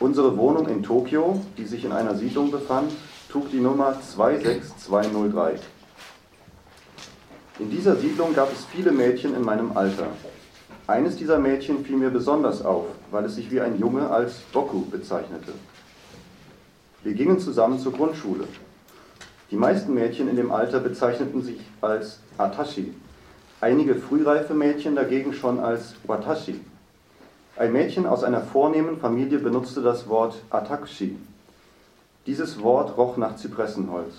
Unsere Wohnung in Tokio, die sich in einer Siedlung befand, trug die Nummer 26203. In dieser Siedlung gab es viele Mädchen in meinem Alter. Eines dieser Mädchen fiel mir besonders auf, weil es sich wie ein Junge als Boku bezeichnete. Wir gingen zusammen zur Grundschule. Die meisten Mädchen in dem Alter bezeichneten sich als Atashi, einige frühreife Mädchen dagegen schon als Watashi. Ein Mädchen aus einer vornehmen Familie benutzte das Wort Atakshi. Dieses Wort roch nach Zypressenholz.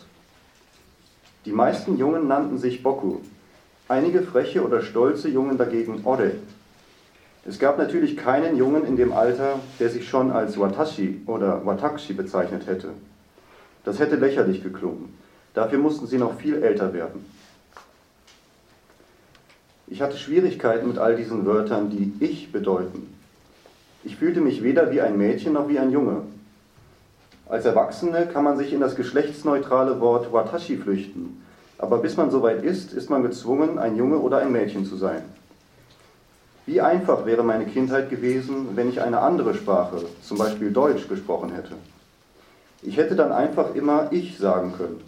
Die meisten Jungen nannten sich Boku, einige freche oder stolze Jungen dagegen Ore. Es gab natürlich keinen Jungen in dem Alter, der sich schon als Watashi oder Watakshi bezeichnet hätte. Das hätte lächerlich geklungen. Dafür mussten sie noch viel älter werden. Ich hatte Schwierigkeiten mit all diesen Wörtern, die ich bedeuten. Ich fühlte mich weder wie ein Mädchen noch wie ein Junge. Als Erwachsene kann man sich in das geschlechtsneutrale Wort Watashi flüchten, aber bis man soweit ist, ist man gezwungen, ein Junge oder ein Mädchen zu sein. Wie einfach wäre meine Kindheit gewesen, wenn ich eine andere Sprache, zum Beispiel Deutsch, gesprochen hätte. Ich hätte dann einfach immer ich sagen können.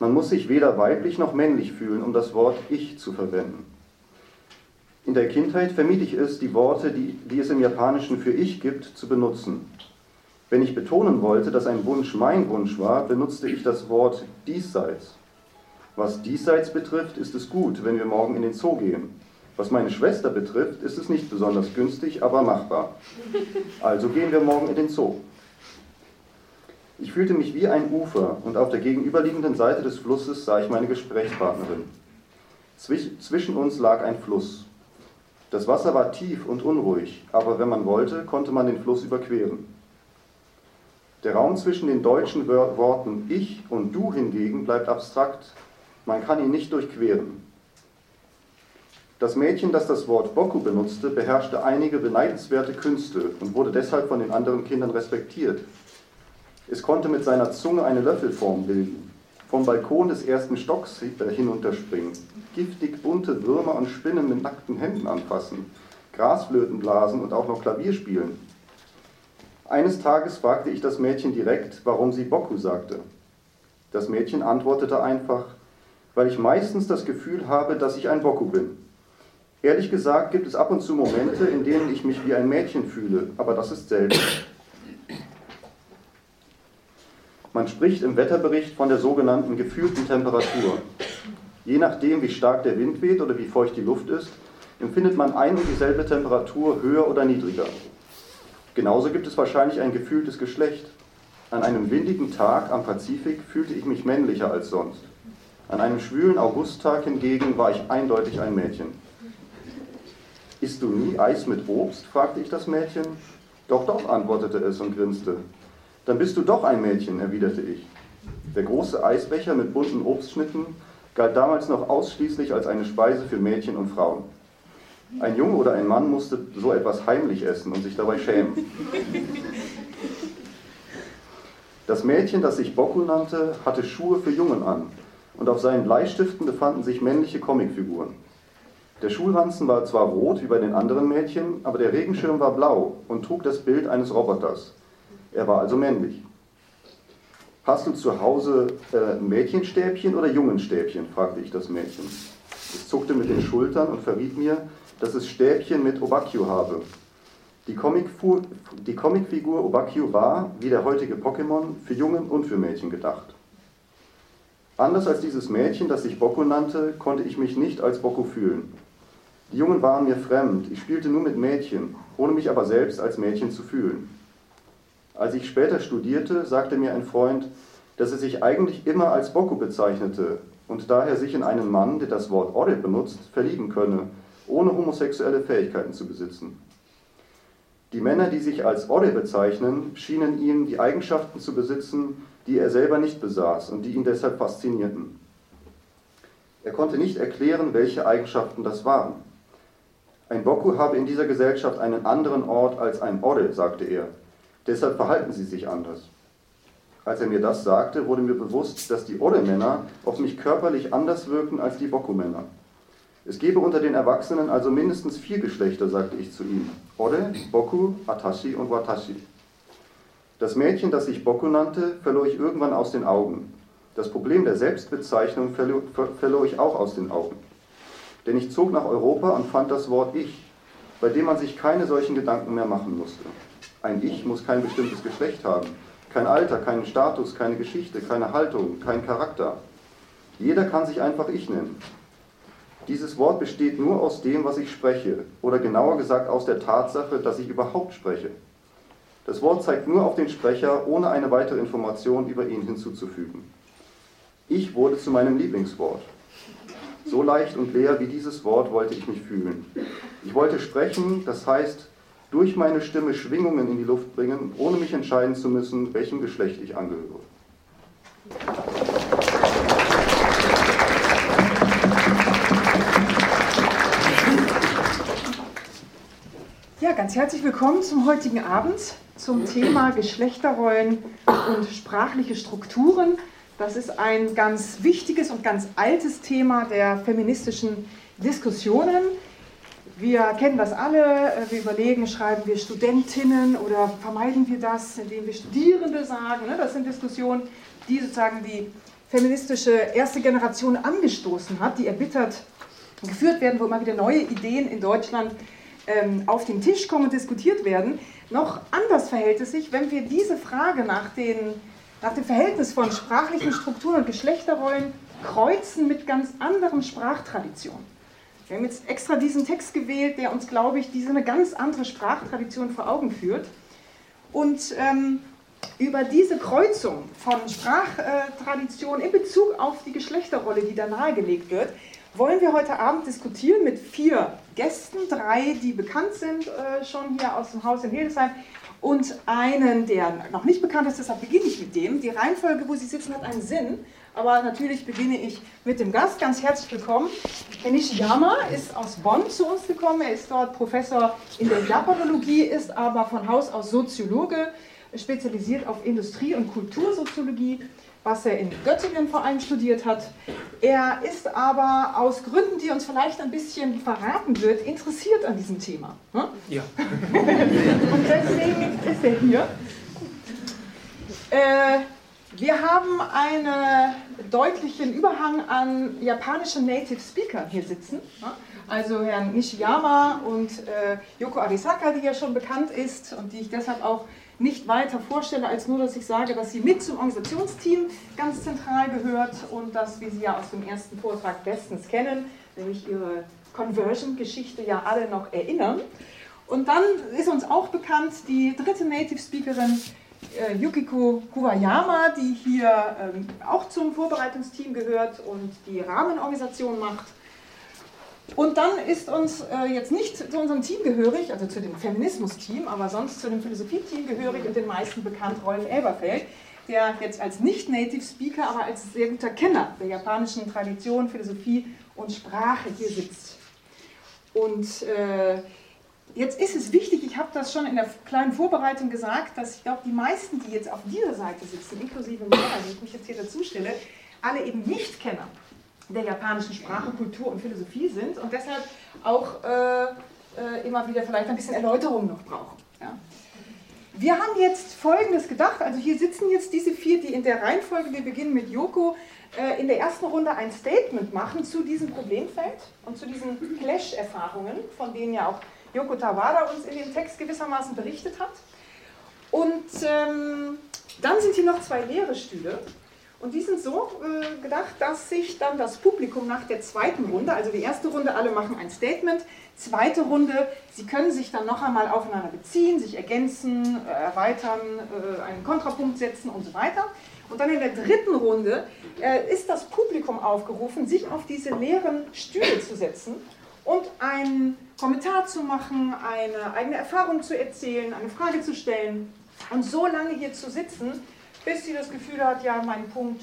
Man muss sich weder weiblich noch männlich fühlen, um das Wort ich zu verwenden. In der Kindheit vermied ich es, die Worte, die, die es im Japanischen für ich gibt, zu benutzen. Wenn ich betonen wollte, dass ein Wunsch mein Wunsch war, benutzte ich das Wort diesseits. Was diesseits betrifft, ist es gut, wenn wir morgen in den Zoo gehen. Was meine Schwester betrifft, ist es nicht besonders günstig, aber machbar. Also gehen wir morgen in den Zoo. Ich fühlte mich wie ein Ufer und auf der gegenüberliegenden Seite des Flusses sah ich meine Gesprächspartnerin. Zwischen uns lag ein Fluss. Das Wasser war tief und unruhig, aber wenn man wollte, konnte man den Fluss überqueren. Der Raum zwischen den deutschen Worten ich und du hingegen bleibt abstrakt. Man kann ihn nicht durchqueren. Das Mädchen, das das Wort Boku benutzte, beherrschte einige beneidenswerte Künste und wurde deshalb von den anderen Kindern respektiert. Es konnte mit seiner Zunge eine Löffelform bilden, vom Balkon des ersten Stocks hinunterspringen, giftig bunte Würmer und Spinnen mit nackten Händen anfassen, Grasflöten blasen und auch noch Klavier spielen. Eines Tages fragte ich das Mädchen direkt, warum sie Boku sagte. Das Mädchen antwortete einfach, weil ich meistens das Gefühl habe, dass ich ein Boku bin. Ehrlich gesagt gibt es ab und zu Momente, in denen ich mich wie ein Mädchen fühle, aber das ist selten. Man spricht im Wetterbericht von der sogenannten gefühlten Temperatur. Je nachdem, wie stark der Wind weht oder wie feucht die Luft ist, empfindet man ein und dieselbe Temperatur höher oder niedriger. Genauso gibt es wahrscheinlich ein gefühltes Geschlecht. An einem windigen Tag am Pazifik fühlte ich mich männlicher als sonst. An einem schwülen Augusttag hingegen war ich eindeutig ein Mädchen. Isst du nie Eis mit Obst? fragte ich das Mädchen. Doch, doch, antwortete es und grinste. Dann bist du doch ein Mädchen, erwiderte ich. Der große Eisbecher mit bunten Obstschnitten galt damals noch ausschließlich als eine Speise für Mädchen und Frauen. Ein Junge oder ein Mann musste so etwas heimlich essen und sich dabei schämen. Das Mädchen, das sich Boku nannte, hatte Schuhe für Jungen an und auf seinen Bleistiften befanden sich männliche Comicfiguren. Der Schulranzen war zwar rot wie bei den anderen Mädchen, aber der Regenschirm war blau und trug das Bild eines Roboters. Er war also männlich. Hast du zu Hause äh, Mädchenstäbchen oder Jungenstäbchen? fragte ich das Mädchen. Es zuckte mit den Schultern und verriet mir, dass es Stäbchen mit Obakyu habe. Die, Comicfigur, die Comicfigur Obakyu war, wie der heutige Pokémon, für Jungen und für Mädchen gedacht. Anders als dieses Mädchen, das sich Boku nannte, konnte ich mich nicht als Boku fühlen. Die Jungen waren mir fremd, ich spielte nur mit Mädchen, ohne mich aber selbst als Mädchen zu fühlen. Als ich später studierte, sagte mir ein Freund, dass er sich eigentlich immer als Boku bezeichnete und daher sich in einen Mann, der das Wort Ore benutzt, verlieben könne, ohne homosexuelle Fähigkeiten zu besitzen. Die Männer, die sich als Ore bezeichnen, schienen ihm die Eigenschaften zu besitzen, die er selber nicht besaß und die ihn deshalb faszinierten. Er konnte nicht erklären, welche Eigenschaften das waren. Ein Boku habe in dieser Gesellschaft einen anderen Ort als ein Ore, sagte er. Deshalb verhalten sie sich anders. Als er mir das sagte, wurde mir bewusst, dass die Ore-Männer auf mich körperlich anders wirken als die Boku-Männer. Es gebe unter den Erwachsenen also mindestens vier Geschlechter, sagte ich zu ihm. Ore, Boku, Atashi und Watashi. Das Mädchen, das sich Boku nannte, verlor ich irgendwann aus den Augen. Das Problem der Selbstbezeichnung verlor, verlor ich auch aus den Augen. Denn ich zog nach Europa und fand das Wort Ich, bei dem man sich keine solchen Gedanken mehr machen musste. Ein Ich muss kein bestimmtes Geschlecht haben, kein Alter, keinen Status, keine Geschichte, keine Haltung, keinen Charakter. Jeder kann sich einfach Ich nennen. Dieses Wort besteht nur aus dem, was ich spreche, oder genauer gesagt aus der Tatsache, dass ich überhaupt spreche. Das Wort zeigt nur auf den Sprecher, ohne eine weitere Information über ihn hinzuzufügen. Ich wurde zu meinem Lieblingswort. So leicht und leer wie dieses Wort wollte ich mich fühlen. Ich wollte sprechen, das heißt, durch meine Stimme Schwingungen in die Luft bringen, ohne mich entscheiden zu müssen, welchem Geschlecht ich angehöre. Ja, ganz herzlich willkommen zum heutigen Abend zum Thema Geschlechterrollen und sprachliche Strukturen. Das ist ein ganz wichtiges und ganz altes Thema der feministischen Diskussionen. Wir kennen das alle, wir überlegen, schreiben wir Studentinnen oder vermeiden wir das, indem wir Studierende sagen. Ne? Das sind Diskussionen, die sozusagen die feministische erste Generation angestoßen hat, die erbittert geführt werden, wo immer wieder neue Ideen in Deutschland ähm, auf den Tisch kommen und diskutiert werden. Noch anders verhält es sich, wenn wir diese Frage nach, den, nach dem Verhältnis von sprachlichen Strukturen und Geschlechterrollen kreuzen mit ganz anderen Sprachtraditionen. Wir haben jetzt extra diesen Text gewählt, der uns, glaube ich, diese eine ganz andere Sprachtradition vor Augen führt. Und ähm, über diese Kreuzung von Sprachtradition in Bezug auf die Geschlechterrolle, die da nahegelegt wird, wollen wir heute Abend diskutieren mit vier Gästen, drei, die bekannt sind äh, schon hier aus dem Haus in Hildesheim und einen, der noch nicht bekannt ist, deshalb beginne ich mit dem. Die Reihenfolge, wo Sie sitzen, hat einen Sinn, aber natürlich beginne ich mit dem Gast. Ganz herzlich willkommen. Herr Nishiyama ist aus Bonn zu uns gekommen. Er ist dort Professor in der Japanologie, ist aber von Haus aus Soziologe, spezialisiert auf Industrie- und Kultursoziologie was er in Göttingen vor allem studiert hat. Er ist aber aus Gründen, die uns vielleicht ein bisschen verraten wird, interessiert an diesem Thema. Hm? Ja. Und deswegen ist er hier. Äh, wir haben einen deutlichen Überhang an japanischen Native Speakern hier sitzen. Also Herrn Nishiyama und äh, Yoko Arisaka, die ja schon bekannt ist und die ich deshalb auch nicht weiter vorstelle, als nur, dass ich sage, dass sie mit zum Organisationsteam ganz zentral gehört und dass wir sie ja aus dem ersten Vortrag bestens kennen, nämlich ihre Conversion-Geschichte ja alle noch erinnern. Und dann ist uns auch bekannt die dritte Native Speakerin, Yukiko Kuwayama, die hier ähm, auch zum Vorbereitungsteam gehört und die Rahmenorganisation macht. Und dann ist uns äh, jetzt nicht zu unserem Team gehörig, also zu dem Feminismus-Team, aber sonst zu dem Philosophie-Team gehörig und den meisten bekannt Rolf Elberfeld, der jetzt als nicht-Native Speaker, aber als sehr guter Kenner der japanischen Tradition, Philosophie und Sprache hier sitzt. Und äh, jetzt ist es wichtig, ich habe das schon in der kleinen Vorbereitung gesagt, dass ich glaube, die meisten, die jetzt auf dieser Seite sitzen, inklusive mir, also ich mich jetzt hier dazu stelle, alle eben nicht Kenner der japanischen Sprache, Kultur und Philosophie sind und deshalb auch äh, äh, immer wieder vielleicht ein bisschen Erläuterung noch brauchen. Ja. Wir haben jetzt Folgendes gedacht, also hier sitzen jetzt diese vier, die in der Reihenfolge, wir beginnen mit Yoko, äh, in der ersten Runde ein Statement machen zu diesem Problemfeld und zu diesen Clash-Erfahrungen, von denen ja auch Yoko Tawada uns in dem Text gewissermaßen berichtet hat. Und ähm, dann sind hier noch zwei leere Stühle. Und die sind so äh, gedacht, dass sich dann das Publikum nach der zweiten Runde, also die erste Runde, alle machen ein Statement, zweite Runde, sie können sich dann noch einmal aufeinander beziehen, sich ergänzen, äh, erweitern, äh, einen Kontrapunkt setzen und so weiter. Und dann in der dritten Runde äh, ist das Publikum aufgerufen, sich auf diese leeren Stühle zu setzen und einen Kommentar zu machen, eine eigene Erfahrung zu erzählen, eine Frage zu stellen und so lange hier zu sitzen, bis sie das Gefühl hat, ja, mein Punkt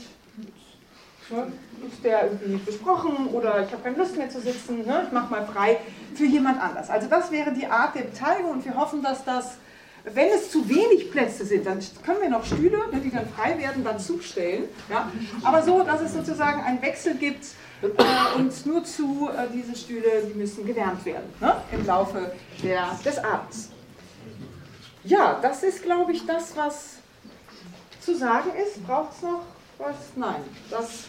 ne, ist der irgendwie besprochen oder ich habe keine Lust mehr zu sitzen, ne, ich mache mal frei für jemand anders. Also das wäre die Art der Beteiligung und wir hoffen, dass das, wenn es zu wenig Plätze sind, dann können wir noch Stühle, ne, die dann frei werden, dann zustellen. Ja? Aber so, dass es sozusagen einen Wechsel gibt Äh, und nur zu, äh, diese Stühle, die müssen gewärmt werden ne? im Laufe der, des Abends. Ja, das ist, glaube ich, das, was zu sagen ist. Braucht es noch was? Nein, das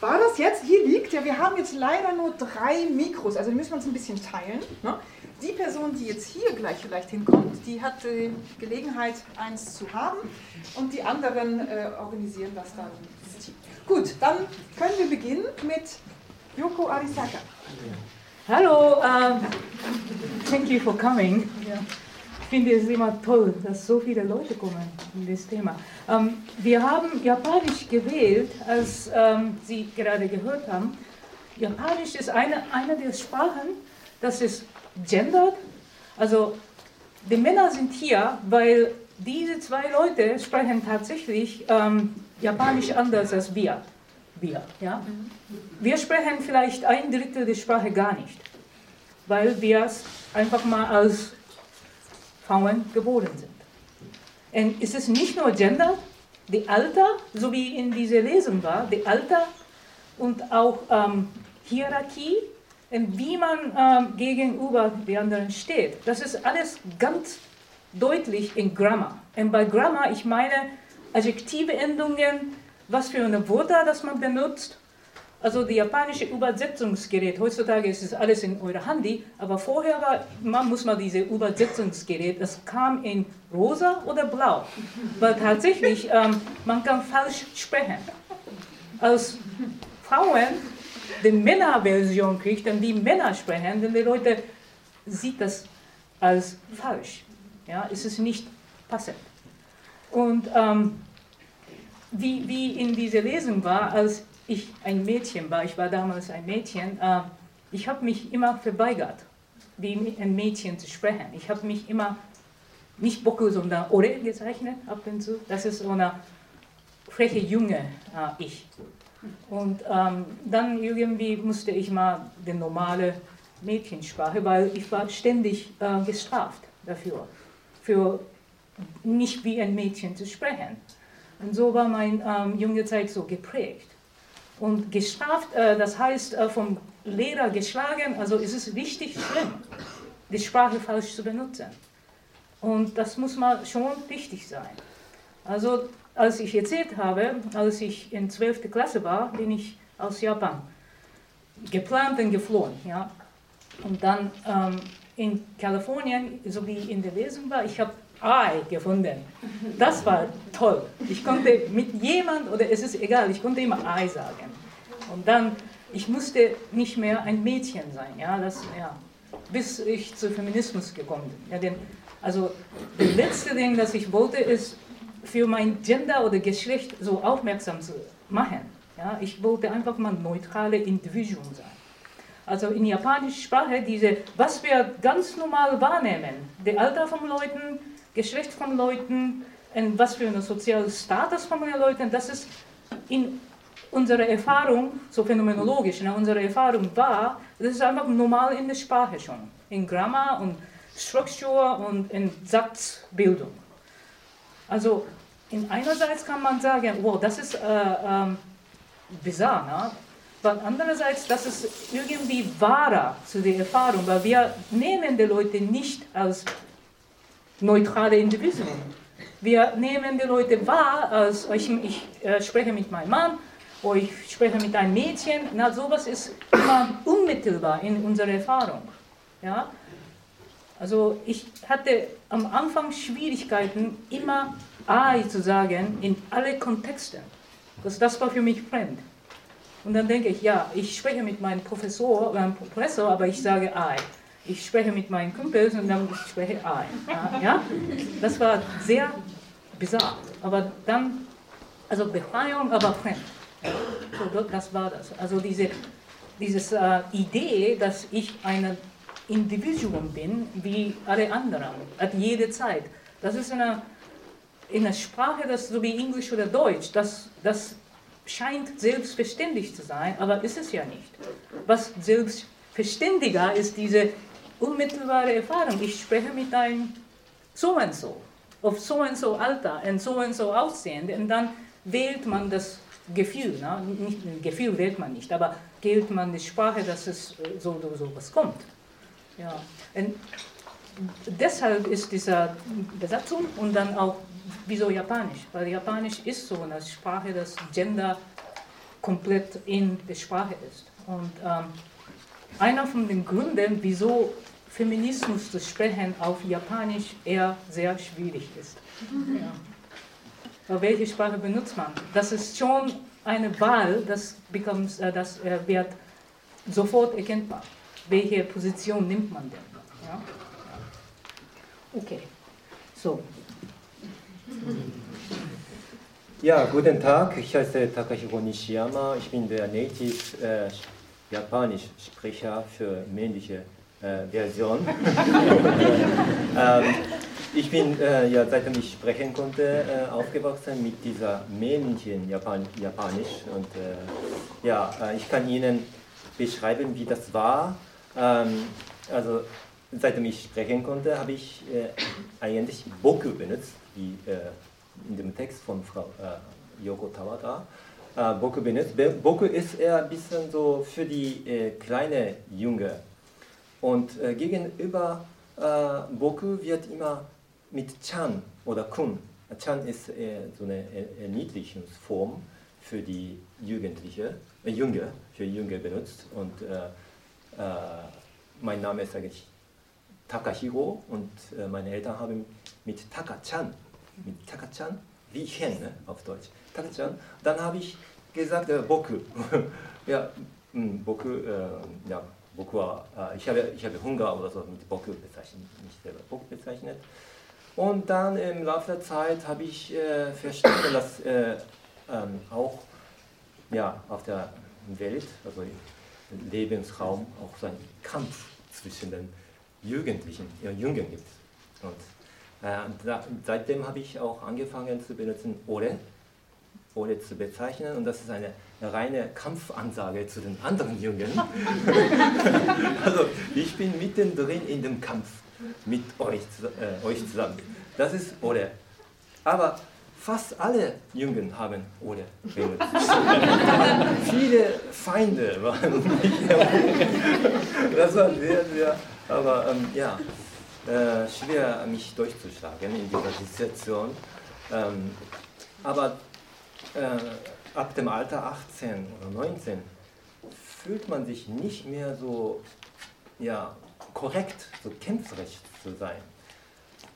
war das jetzt. Hier liegt, ja, wir haben jetzt leider nur drei Mikros, also die müssen wir uns ein bisschen teilen. Ne? Die Person, die jetzt hier gleich vielleicht hinkommt, die hat die Gelegenheit, eins zu haben und die anderen äh, organisieren das dann. Gut, dann können wir beginnen mit Yoko Arisaka. Hallo, uh, thank you for coming. Ich finde es immer toll, dass so viele Leute kommen in das Thema. Um, ähm, wir haben Japanisch gewählt, als um, Sie gerade gehört haben. Japanisch ist eine, eine der Sprachen, das ist gendered. Also die Männer sind hier, weil diese zwei Leute sprechen tatsächlich ähm, Japanisch anders als wir. wir ja? Wir sprechen vielleicht ein Drittel der Sprache gar nicht, weil wir es einfach mal als Frauen geboren sind. Und es ist nicht nur Gender, die Alter, so wie in dieser Lesung war, die Alter und auch ähm, Hierarchie und wie man ähm, gegenüber den anderen steht. Das ist alles ganz deutlich in Grammar. Und bei Grammar, ich meine adjektive Endungen, was für eine Wörter, das man benutzt. Also die japanische Übersetzungsgerät, heutzutage ist es alles in eurem Handy, aber vorher war, man muss mal diese Übersetzungsgerät, das kam in rosa oder blau, weil tatsächlich ähm, man kann falsch sprechen. Als Frauen die Männerversion kriegt und die Männer sprechen, denn die Leute sieht das als falsch. Ja, es ist nicht passend. Und ähm, wie, wie in dieser Lesung war, als ich ein Mädchen war, ich war damals ein Mädchen, äh, ich habe mich immer verweigert, wie ein Mädchen zu sprechen. Ich habe mich immer nicht Bocke, sondern Ore gezeichnet ab und zu. Das ist so eine freche junge äh, Ich. Und ähm, dann irgendwie musste ich mal die normale Mädchensprache, weil ich war ständig äh, gestraft dafür, für nicht wie ein Mädchen zu sprechen. Und so war mein ähm, junge Zeit so geprägt. Und gestraft, äh, das heißt äh, vom Lehrer geschlagen, also ist es richtig schlimm, die Sprache falsch zu benutzen. Und das muss mal schon richtig sein. Also als ich erzählt habe, als ich in 12. Klasse war, bin ich aus Japan geplant und geflohen. Ja? Und dann ähm, in Kalifornien, so wie in der Lesung war, ich habe Ei gefunden. Das war toll. Ich konnte mit jemand, oder es ist egal, ich konnte immer Ei sagen. Und dann, ich musste nicht mehr ein Mädchen sein, ja, das, ja, bis ich zu Feminismus gekommen bin. Ja, denn, also, das letzte Ding, das ich wollte, ist, für mein Gender oder Geschlecht so aufmerksam zu machen. Ja, ich wollte einfach mal neutrale Individuum sein. Also in japanischer Sprache diese, was wir ganz normal wahrnehmen, der Alter von Leuten, Geschlecht von Leuten, und was für ein soziales Status von den Leuten, das ist in unserer Erfahrung, so phänomenologisch, in unserer Erfahrung war, das ist einfach normal in der Sprache schon, in Grammar und Struktur und in Satzbildung. Also in einerseits kann man sagen, wow, das ist äh, ähm, bizarr, ne? aber andererseits, das ist irgendwie wahrer zu der Erfahrung, weil wir nehmen die Leute nicht als neutrale Individuen. Wir nehmen die Leute wahr, als ich, ich äh, spreche mit meinem Mann oder ich spreche mit einem Mädchen. Na, sowas ist immer unmittelbar in unserer Erfahrung. Ja? Also ich hatte am Anfang Schwierigkeiten, immer I zu sagen in alle Kontexten. Das, das war für mich fremd. Und dann denke ich, ja, ich spreche mit meinem Professor, meinem Professor, aber ich sage I. Ich spreche mit meinen Kumpels und dann spreche I. Ja? Das war sehr bizarr. Aber dann, also Befreiung, aber fremd. So, das war das. Also diese diese äh, Idee, dass ich ein Individuum bin, wie alle anderen, at jeder Zeit. Das ist eine in einer Sprache, das so wie Englisch oder Deutsch, das, das scheint selbstverständlich zu sein, aber ist es ja nicht. Was selbstverständiger ist diese unmittelbare Erfahrung. Ich spreche mit einem so und so, auf so und so Alter und so und so Aussehen, und dann wählt man das Gefühl, ne? nicht, Gefühl wählt man nicht, aber gilt man die Sprache, dass es äh, so oder so was kommt. Ja. Und deshalb ist diese Besatzung und dann auch, wieso Japanisch? Weil Japanisch ist so eine Sprache, dass Gender komplett in der Sprache ist. Und ähm, einer von den Gründen, wieso Feminismus zu sprechen auf Japanisch eher sehr schwierig ist. Ja. Welche Sprache benutzt man? Das ist schon eine Wahl, das, becomes, äh, das äh, wird sofort erkennbar. Welche Position nimmt man denn? Ja? Okay, so. Ja, guten Tag, ich heiße Takahiro Nishiyama, ich bin der Native äh, Japanisch-Sprecher für männliche äh, Version. ähm, ich bin, äh, ja, seitdem ich sprechen konnte, äh, aufgewachsen mit dieser männlichen Japan Japanisch und äh, ja, äh, ich kann Ihnen beschreiben, wie das war. Ähm, also seitdem ich sprechen konnte, habe ich äh, eigentlich Boku benutzt, wie in dem Text von Frau Yoko Tawada. Boku benutzt. Boku ist eher ein bisschen so für die kleine Junge. Und äh, gegenüber äh, Boku wird immer mit Chan oder Kun. Chan ist so eine Erniedrigungsform für die Jugendliche, Junge, für Junge benutzt. Und mein Name ist eigentlich Takahiro und äh, meine Eltern haben mit Taka-chan, mit Taka-chan, wie Hen ne, auf Deutsch, Taka-chan, dann habe ich gesagt, äh, Boku, ja, mh, hm, Boku, äh, ja, War, äh, ich, habe, ich habe Hunger oder so mit Boku bezeichnet, nicht selber Boku bezeichnet. Und dann im Laufe der Zeit habe ich äh, verstanden, dass äh, ähm, auch ja, auf der Welt, also im Lebensraum, auch so ein Kampf zwischen den Jugendlichen, ja, Jungen gibt. Und äh, da, seitdem habe ich auch angefangen zu benutzen Ore, Ore zu bezeichnen und das ist eine reine Kampfansage zu den anderen Jungen. also ich bin mittendrin in dem Kampf mit euch, äh, euch zusammen. Das ist Ore. Aber fast alle Jungen haben Ore benutzt. Viele Feinde waren nicht Das war sehr, sehr aber ähm, ja, äh, schwer mich durchzuschlagen in dieser Situation. Ähm, aber äh, ab dem Alter 18 oder 19 fühlt man sich nicht mehr so ja, korrekt, so kämpferisch zu sein.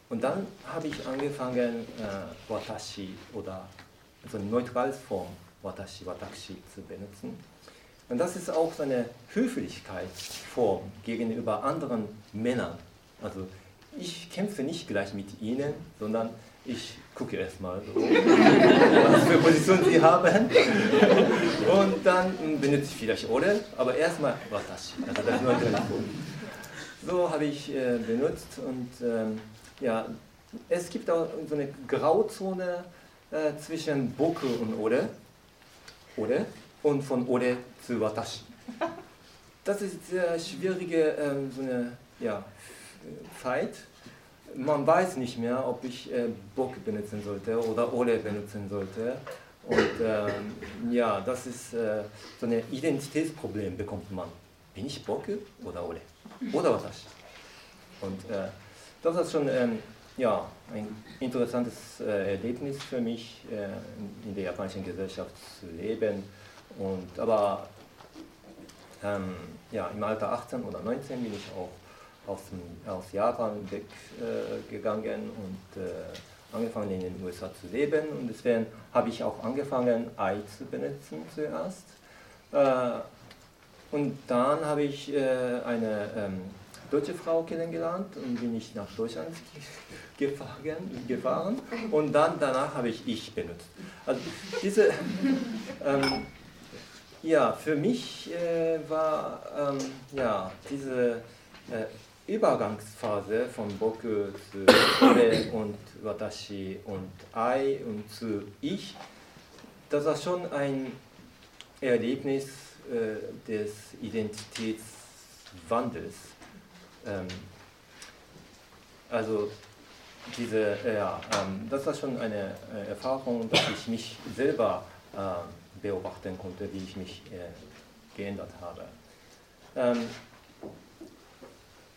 Und dann habe ich angefangen, äh, Watashi oder so eine neutrale Form, Watashi, Watashi zu benutzen. Und das ist auch so eine Höflichkeitsform gegenüber anderen Männern. Also ich kämpfe nicht gleich mit ihnen, sondern ich gucke erstmal, was für Position sie haben. Und dann benutze ich vielleicht Ore, aber erstmal Watashi. Also das nur so habe ich äh, benutzt und ähm, ja, es gibt auch so eine Grauzone äh, zwischen Boku und Ore. Ore und von Ore zu Watashi. Das ist sehr schwierige ähm, so eine, ja, Zeit. Man weiß nicht mehr, ob ich äh, Bock benutzen sollte oder Ore benutzen sollte. Und ähm, ja, das ist äh, so ein Identitätsproblem bekommt man. Bin ich Bock oder Ore? Oder Watashi? Und äh, das ist schon ähm, ja, ein interessantes äh, Erlebnis für mich, äh, in der japanischen Gesellschaft zu leben. Und, aber ähm, ja, im Alter 18 oder 19 bin ich auch aus, dem, aus Japan weggegangen äh, und äh, angefangen in den USA zu leben. Und deswegen habe ich auch angefangen, Ei zu benutzen zuerst. Äh, und dann habe ich eine ähm, deutsche Frau kennengelernt und bin ich nach Deutschland gefahren, gefahren und dann danach habe ich ich benutzt. Also diese ähm, ja, für mich äh, war ähm, ja, diese äh, Übergangsphase von Boku zu Ore und Watashi und Ai und zu Ich, das war schon ein Erlebnis äh, des Identitätswandels. Ähm, also diese, ja, ähm, das war schon eine äh, Erfahrung, dass ich mich selber äh, beobachten konnte, wie ich mich äh, geändert habe. Ähm,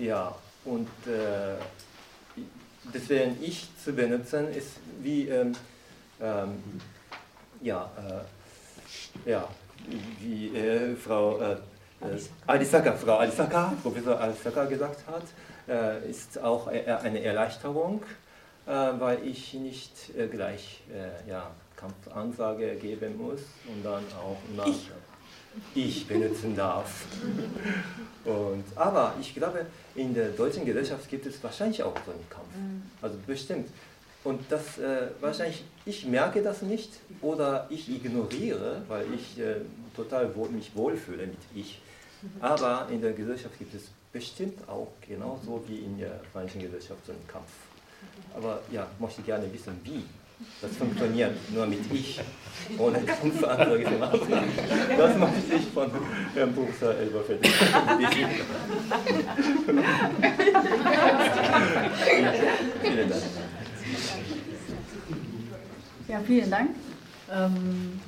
ja, und äh, deswegen ich zu benutzen ist wie ähm, ähm, ja, äh, ja, wie äh, Frau äh, Alisaka, Frau Alisaka, Professor Alisaka gesagt hat, äh, ist auch e-, eine Erleichterung, äh, weil ich nicht äh, gleich ja, Kampfansage geben muss und dann auch nach ich, ich benutzen darf. Und, aber ich glaube, in der deutschen Gesellschaft gibt es wahrscheinlich auch so einen Kampf. Mhm. Also bestimmt. Und das äh, wahrscheinlich, ich merke das nicht oder ich ignoriere, weil ich äh, total wohl, mich wohlfühle mit ich. Aber in der Gesellschaft gibt es bestimmt auch genauso wie in der manchen Gesellschaft so einen Kampf. Aber ja, möchte gerne wissen, wie das funktioniert, nur mit ich, ohne Kampfansage zu machen. Das möchte ich von Herrn Professor Elberfeld. Vielen Dank. Ja, vielen Dank. Ähm,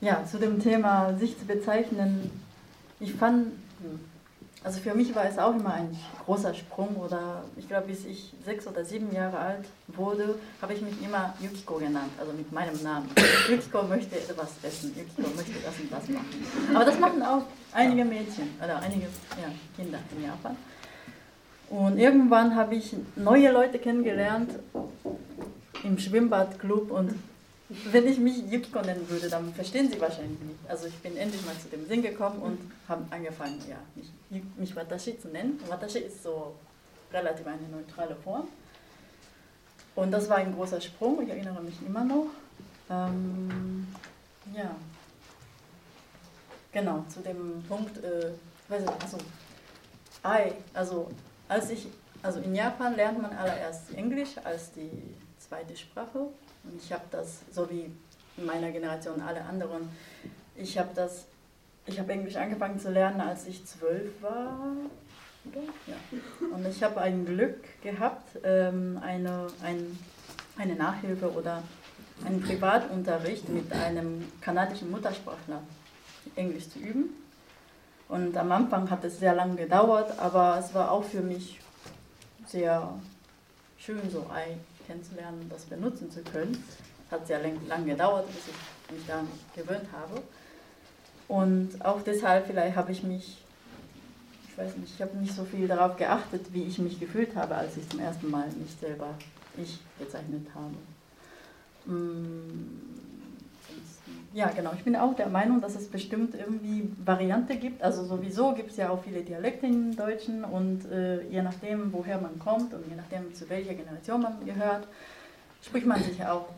ja, zu dem Thema sich zu bezeichnen, ich fand, also für mich war es auch immer ein großer Sprung oder ich glaube, bis ich sechs oder sieben Jahre alt wurde, habe ich mich immer Yukiko genannt, also mit meinem Namen. Yukiko möchte etwas essen, Yukiko möchte das und das machen. Aber das machen auch einige Mädchen oder einige ja, Kinder in Japan. Und irgendwann habe ich neue Leute kennengelernt im Schwimmbadclub und wenn ich mich Yukiko nennen würde, dann verstehen sie wahrscheinlich nicht. Also ich bin endlich mal zu dem Sinn gekommen und habe angefangen, ja, mich, mich Watashi zu nennen. Watashi ist so relativ eine neutrale Form. Und das war ein großer Sprung, ich erinnere mich immer noch. Ähm, ja, genau, zu dem Punkt, äh, also, I, also als ich, also in Japan lernt man allererst Englisch als die zweite Sprache. Und ich habe das, so wie in meiner Generation alle anderen, ich habe das, ich habe Englisch angefangen zu lernen, als ich zwölf war. Ja. Und ich habe ein Glück gehabt, ähm, eine, ein, eine Nachhilfe oder einen Privatunterricht mit einem kanadischen Muttersprachler Englisch zu üben. Und am Anfang hat es sehr lange gedauert, aber es war auch für mich sehr schön, so kennenzulernen, das benutzen zu können. Hat sehr lange gedauert, bis ich mich daran gewöhnt habe. Und auch deshalb vielleicht habe ich mich, ich weiß nicht, ich habe nicht so viel darauf geachtet, wie ich mich gefühlt habe, als ich zum ersten Mal mich selber ich bezeichnet habe. Mm, ja, genau. Ich bin auch der Meinung, dass es bestimmt irgendwie Variante gibt. Also sowieso gibt es ja auch viele Dialekte im Deutschen und äh, je nachdem, woher man kommt und je nachdem, zu welcher Generation man gehört, spricht man sich auch,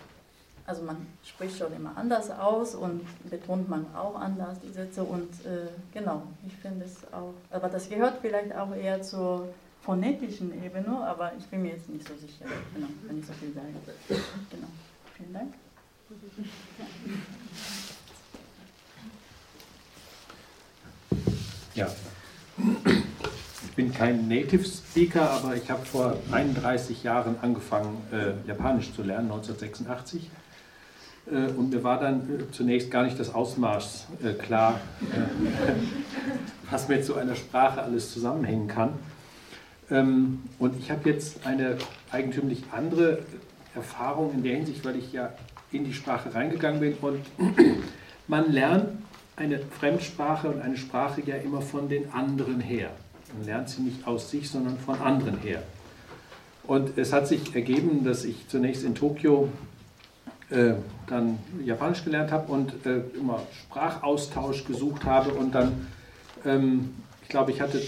also man spricht schon immer anders aus und betont man auch anders die Sätze und äh, genau, ich finde es auch, aber das gehört vielleicht auch eher zur phonetischen Ebene, aber ich bin mir jetzt nicht so sicher, genau, wenn ich so viel sage. Genau, vielen Dank. Ja, ich bin kein Native Speaker, aber ich habe vor 31 Jahren angefangen, äh, Japanisch zu lernen, 1986. Äh, und mir war dann äh, zunächst gar nicht das Ausmaß äh, klar, äh, was mit so einer Sprache alles zusammenhängen kann. Ähm, und ich habe jetzt eine eigentümlich andere Erfahrung in der Hinsicht, weil ich ja in die Sprache reingegangen bin. Und man lernt eine Fremdsprache und eine Sprache ja immer von den anderen her. Man lernt sie nicht aus sich, sondern von anderen her. Und es hat sich ergeben, dass ich zunächst in Tokio äh, dann Japanisch gelernt habe und äh, immer Sprachaustausch gesucht habe. Und dann, ähm, ich glaube, ich hatte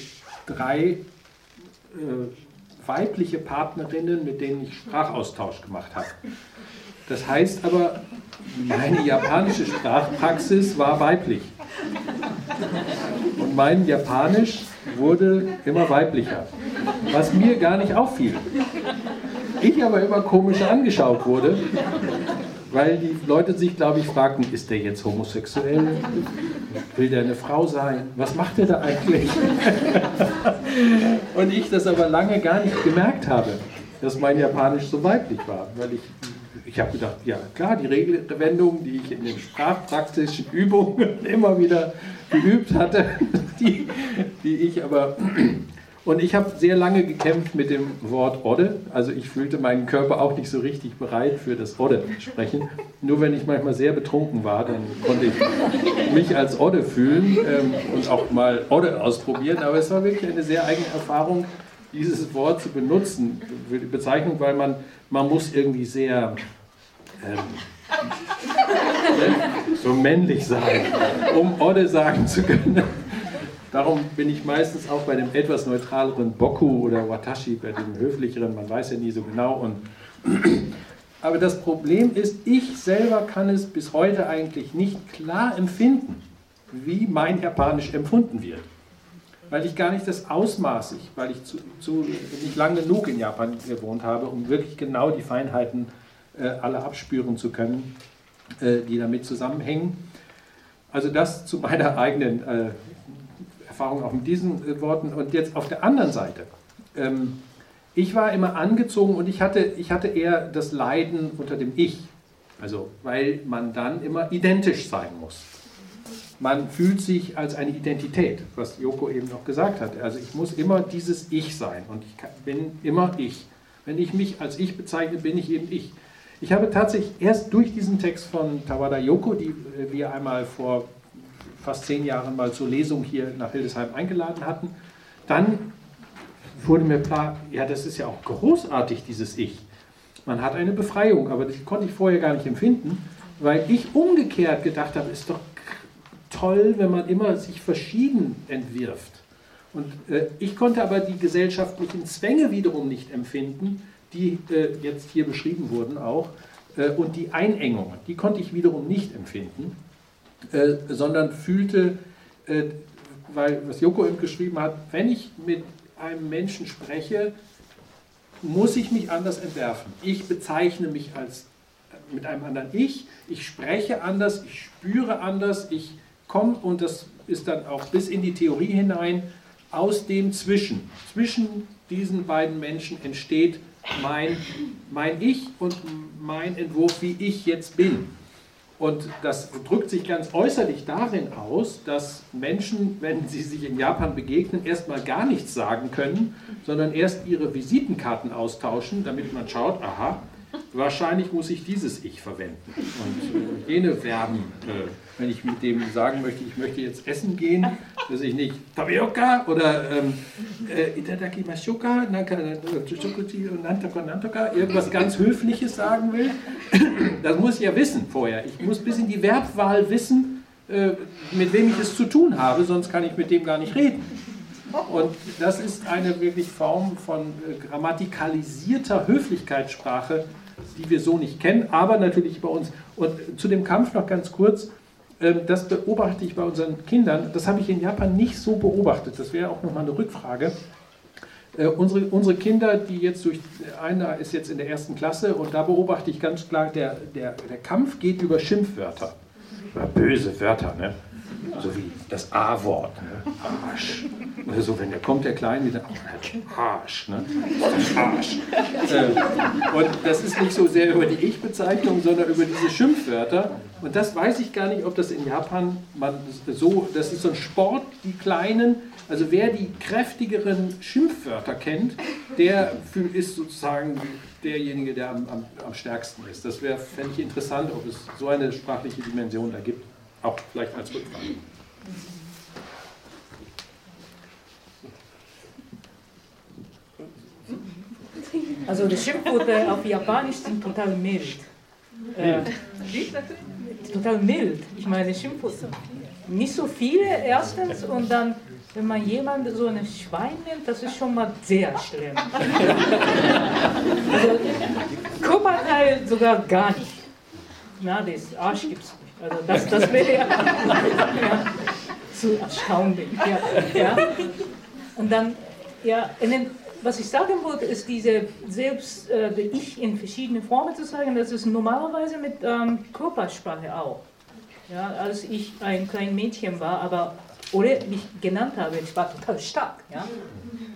drei äh, weibliche Partnerinnen, mit denen ich Sprachaustausch gemacht habe. Das heißt aber, meine japanische Sprachpraxis war weiblich. Und mein Japanisch wurde immer weiblicher, was mir gar nicht auffiel. Ich aber immer komisch angeschaut wurde, weil die Leute sich, glaube ich, fragten, ist der jetzt homosexuell? Will der eine Frau sein? Was macht der da eigentlich? Und ich das aber lange gar nicht gemerkt habe, dass mein Japanisch so weiblich war, weil ich ich habe gedacht, ja klar, die Regelwendungen, die ich in den sprachpraktischen Übungen immer wieder geübt hatte, die, die ich aber und ich habe sehr lange gekämpft mit dem Wort Odde. Also ich fühlte meinen Körper auch nicht so richtig bereit für das Odde sprechen. Nur wenn ich manchmal sehr betrunken war, dann konnte ich mich als Odde fühlen ähm, und auch mal Odde ausprobieren. Aber es war wirklich eine sehr eigene Erfahrung, dieses Wort zu benutzen die Bezeichnung, weil man, man muss irgendwie sehr ähm, ne, so männlich sein, um Odde sagen zu können. Darum bin ich meistens auch bei dem etwas neutraleren Boku oder Watashi, bei dem höflicheren, man weiß ja nie so genau. Und aber das Problem ist, ich selber kann es bis heute eigentlich nicht klar empfinden, wie mein Japanisch empfunden wird. Weil ich gar nicht das Ausmaß, weil ich zu, zu, nicht lang genug in Japan gewohnt habe, um wirklich genau die Feinheiten äh, alle abspüren zu können, äh, die damit zusammenhängen. Also das zu meiner eigenen äh, Erfahrung auch mit diesen äh, Worten. Und jetzt auf der anderen Seite. Ähm, ich war immer angezogen und ich hatte, ich hatte eher das Leiden unter dem Ich. Also, weil man dann immer identisch sein muss. Man fühlt sich als eine Identität, was Joko eben noch gesagt hat. Also ich muss immer dieses Ich sein und ich bin immer ich. Wenn ich mich als Ich bezeichne, bin ich eben ich. Ich habe tatsächlich erst durch diesen Text von Tawada Yoko, die äh, wir einmal vor fast zehn Jahren mal zur Lesung hier nach Hildesheim eingeladen hatten, dann wurde mir klar, ja, das ist ja auch großartig, dieses Ich. Man hat eine Befreiung, aber das konnte ich vorher gar nicht empfinden, weil ich umgekehrt gedacht habe, ist doch toll, wenn man immer sich verschieden entwirft. Und äh, ich konnte aber die gesellschaftlichen Zwänge wiederum nicht empfinden, die äh, jetzt hier beschrieben wurden auch, äh, und die Einengungen, die konnte ich wiederum nicht empfinden. Äh, sondern fühlte, äh, weil was Joko eben geschrieben hat, wenn ich mit einem Menschen spreche, muss ich mich anders entwerfen. Ich bezeichne mich als äh, mit einem anderen Ich, ich spreche anders, ich spüre anders, ich komme und das ist dann auch bis in die Theorie hinein, aus dem Zwischen, zwischen diesen beiden Menschen entsteht mein, mein Ich und mein Entwurf, wie ich jetzt bin. Und das drückt sich ganz äußerlich darin aus, dass Menschen, wenn sie sich in Japan begegnen, erstmal gar nichts sagen können, sondern erst ihre Visitenkarten austauschen, damit man schaut, aha, wahrscheinlich muss ich dieses Ich verwenden. Und äh, jene Verben, äh, wenn ich mit dem sagen möchte, ich möchte jetzt essen gehen, dass ich nicht Tabioka oder ähm, äh, Itadakimashoka, Nantoka, irgendwas ganz Höfliches sagen will. Das muss ich ja wissen vorher. Ich muss bis in die Verbwahl wissen, äh, mit wem ich es zu tun habe, sonst kann ich mit dem gar nicht reden. Und das ist eine wirklich Form von äh, grammatikalisierter Höflichkeitssprache, die wir so nicht kennen, aber natürlich bei uns. Und zu dem Kampf noch ganz kurz. Ähm, das beobachte ich bei unseren Kindern. Das habe ich in Japan nicht so beobachtet. Das wäre auch nochmal eine Rückfrage. Äh, unsere, unsere Kinder, die jetzt durch, einer ist jetzt in der ersten Klasse und da beobachte ich ganz klar, der, der, der Kampf geht über Schimpfwörter. Über böse Wörter, ne? so wie das A-Wort, ne? Arsch. Oder so, wenn der kommt, der Kleine, wieder, oh, Arsch, ne? Arsch. Äh, und das ist nicht so sehr über die Ich-Bezeichnung, sondern über diese Schimpfwörter. Und das weiß ich gar nicht, ob das in Japan man so, das ist so ein Sport, die Kleinen, also wer die kräftigeren Schimpfwörter kennt, der ist sozusagen derjenige, der am, am, am stärksten ist. Das wäre, fände ich interessant, ob es so eine sprachliche Dimension da gibt. Auch vielleicht als Rückfrage. Also die Schimpfworte auf Japanisch sind total mild. Äh, total mild. Ich meine Schimpfworte. Nicht so viele erstens und dann, wenn man jemand so ein Schwein nimmt, das ist schon mal sehr schlimm. also Körperteil sogar gar nicht. Na, das Arsch gibt es also das, das wäre ja, ja, zu erstaunlich. Ja, ja. Und dann, ja, den, was ich sagen wollte, ist diese selbst äh, Ich in verschiedene Formen zu sagen, das ist normalerweise mit ähm, Körpersprache auch. Ja, als ich ein kleines Mädchen war, aber oder mich genannt habe, ich war total stark, ja,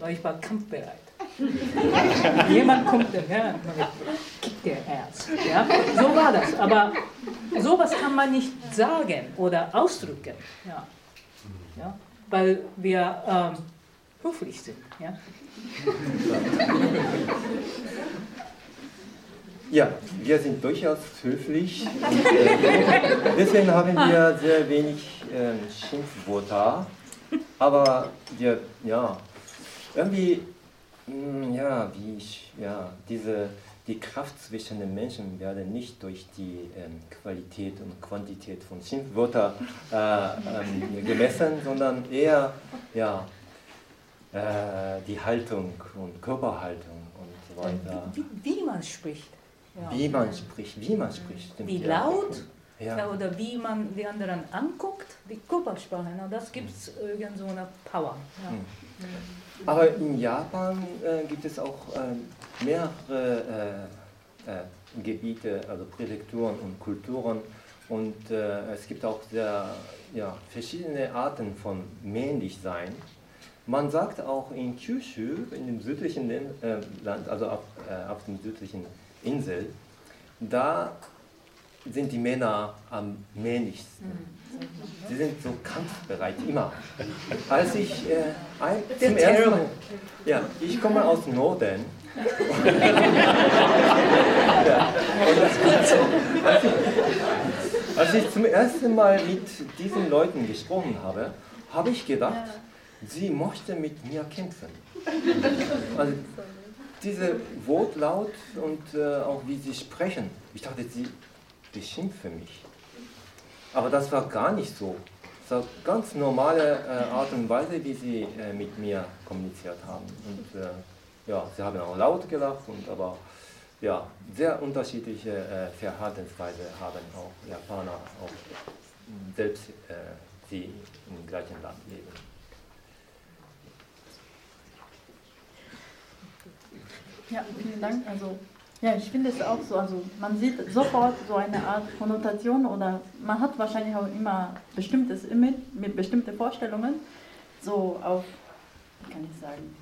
weil ich war kampfbereit. Jemand kommt dann, ja, geerzt. Ja? So war das. Aber sowas kann man nicht sagen oder ausdrücken. Ja? Ja? Weil wir ähm, höflich sind. Ja? Ja, wir sind durchaus höflich. Deswegen haben wir sehr wenig ähm, Schimpfwörter. Aber wir, ja, irgendwie, mh, ja, wie ich, ja, diese, die Kraft zwischen den Menschen werden nicht durch die ähm, Qualität und Quantität von Schimpfwörtern äh, ähm, gemessen, sondern eher, ja, äh, die Haltung und Körperhaltung und so weiter. Wie, wie man spricht. Ja. Wie man spricht, wie man spricht. stimmt, Wie ja. laut Ja. oder wie man die anderen anguckt, die Körpersprache. Na, das gibt es irgend so eine Power. Ja. Hm. Aber in Japan äh, gibt es auch äh, mehrere äh, Gebiete, also Präfekturen und Kulturen. Und äh, es gibt auch sehr ja, verschiedene Arten von Männlichsein. Man sagt auch in Kyushu, in dem südlichen äh, Land, also auf, äh, auf dem südlichen Insel, da sind die Männer am männlichsten. Sie sind so kampfbereit, immer. Als ich äh, ein, zum ersten Mal, ja, ich komme aus Norden. ja, und als, ich, als ich zum ersten Mal mit diesen Leuten gesprochen habe, habe ich gedacht, sie möchte mit mir kämpfen. Also, diese Wortlaut und äh, auch wie sie sprechen, ich dachte, sie beschimpfen mich. Aber das war gar nicht so. Es war ganz normale äh, Art und Weise, wie sie äh, mit mir kommuniziert haben. Und äh, ja, sie haben auch laut gelacht, und, aber ja, sehr unterschiedliche äh, Verhaltensweise haben auch Japaner, auch selbst äh, sie im gleichen Land leben. Ja, vielen Dank. Also, ja, ich finde es auch so. Also, man sieht sofort so eine Art Konnotation oder man hat wahrscheinlich auch immer bestimmtes Image mit bestimmten Vorstellungen. So auf, wie kann ich sagen,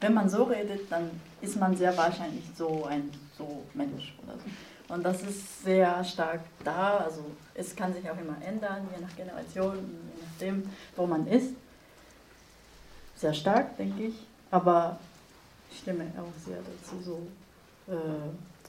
wenn man so redet, dann ist man sehr wahrscheinlich so ein so Mensch oder so. Und das ist sehr stark da. Also, es kann sich auch immer ändern, je nach Generation, je nachdem, wo man ist. Sehr stark, denke ich. Aber ich stimme auch sehr dazu. So, äh,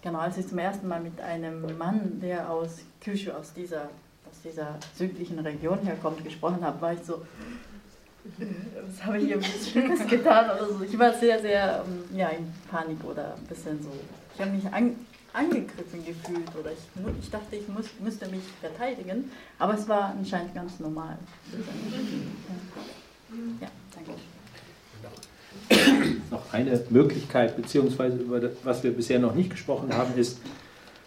genau, als ich zum ersten Mal mit einem Mann, der aus Kyushu, aus dieser, aus dieser südlichen Region herkommt, gesprochen habe, war ich so, äh, was habe ich hier Schlimmes getan oder so. Ich war sehr, sehr ähm, ja, in Panik oder ein bisschen so. Ich habe mich an, angegriffen gefühlt oder ich, ich dachte, ich muss, müsste mich verteidigen, aber es war anscheinend ganz normal. Ja, ja danke. Noch eine Möglichkeit, beziehungsweise über das, was wir bisher noch nicht gesprochen haben, ist,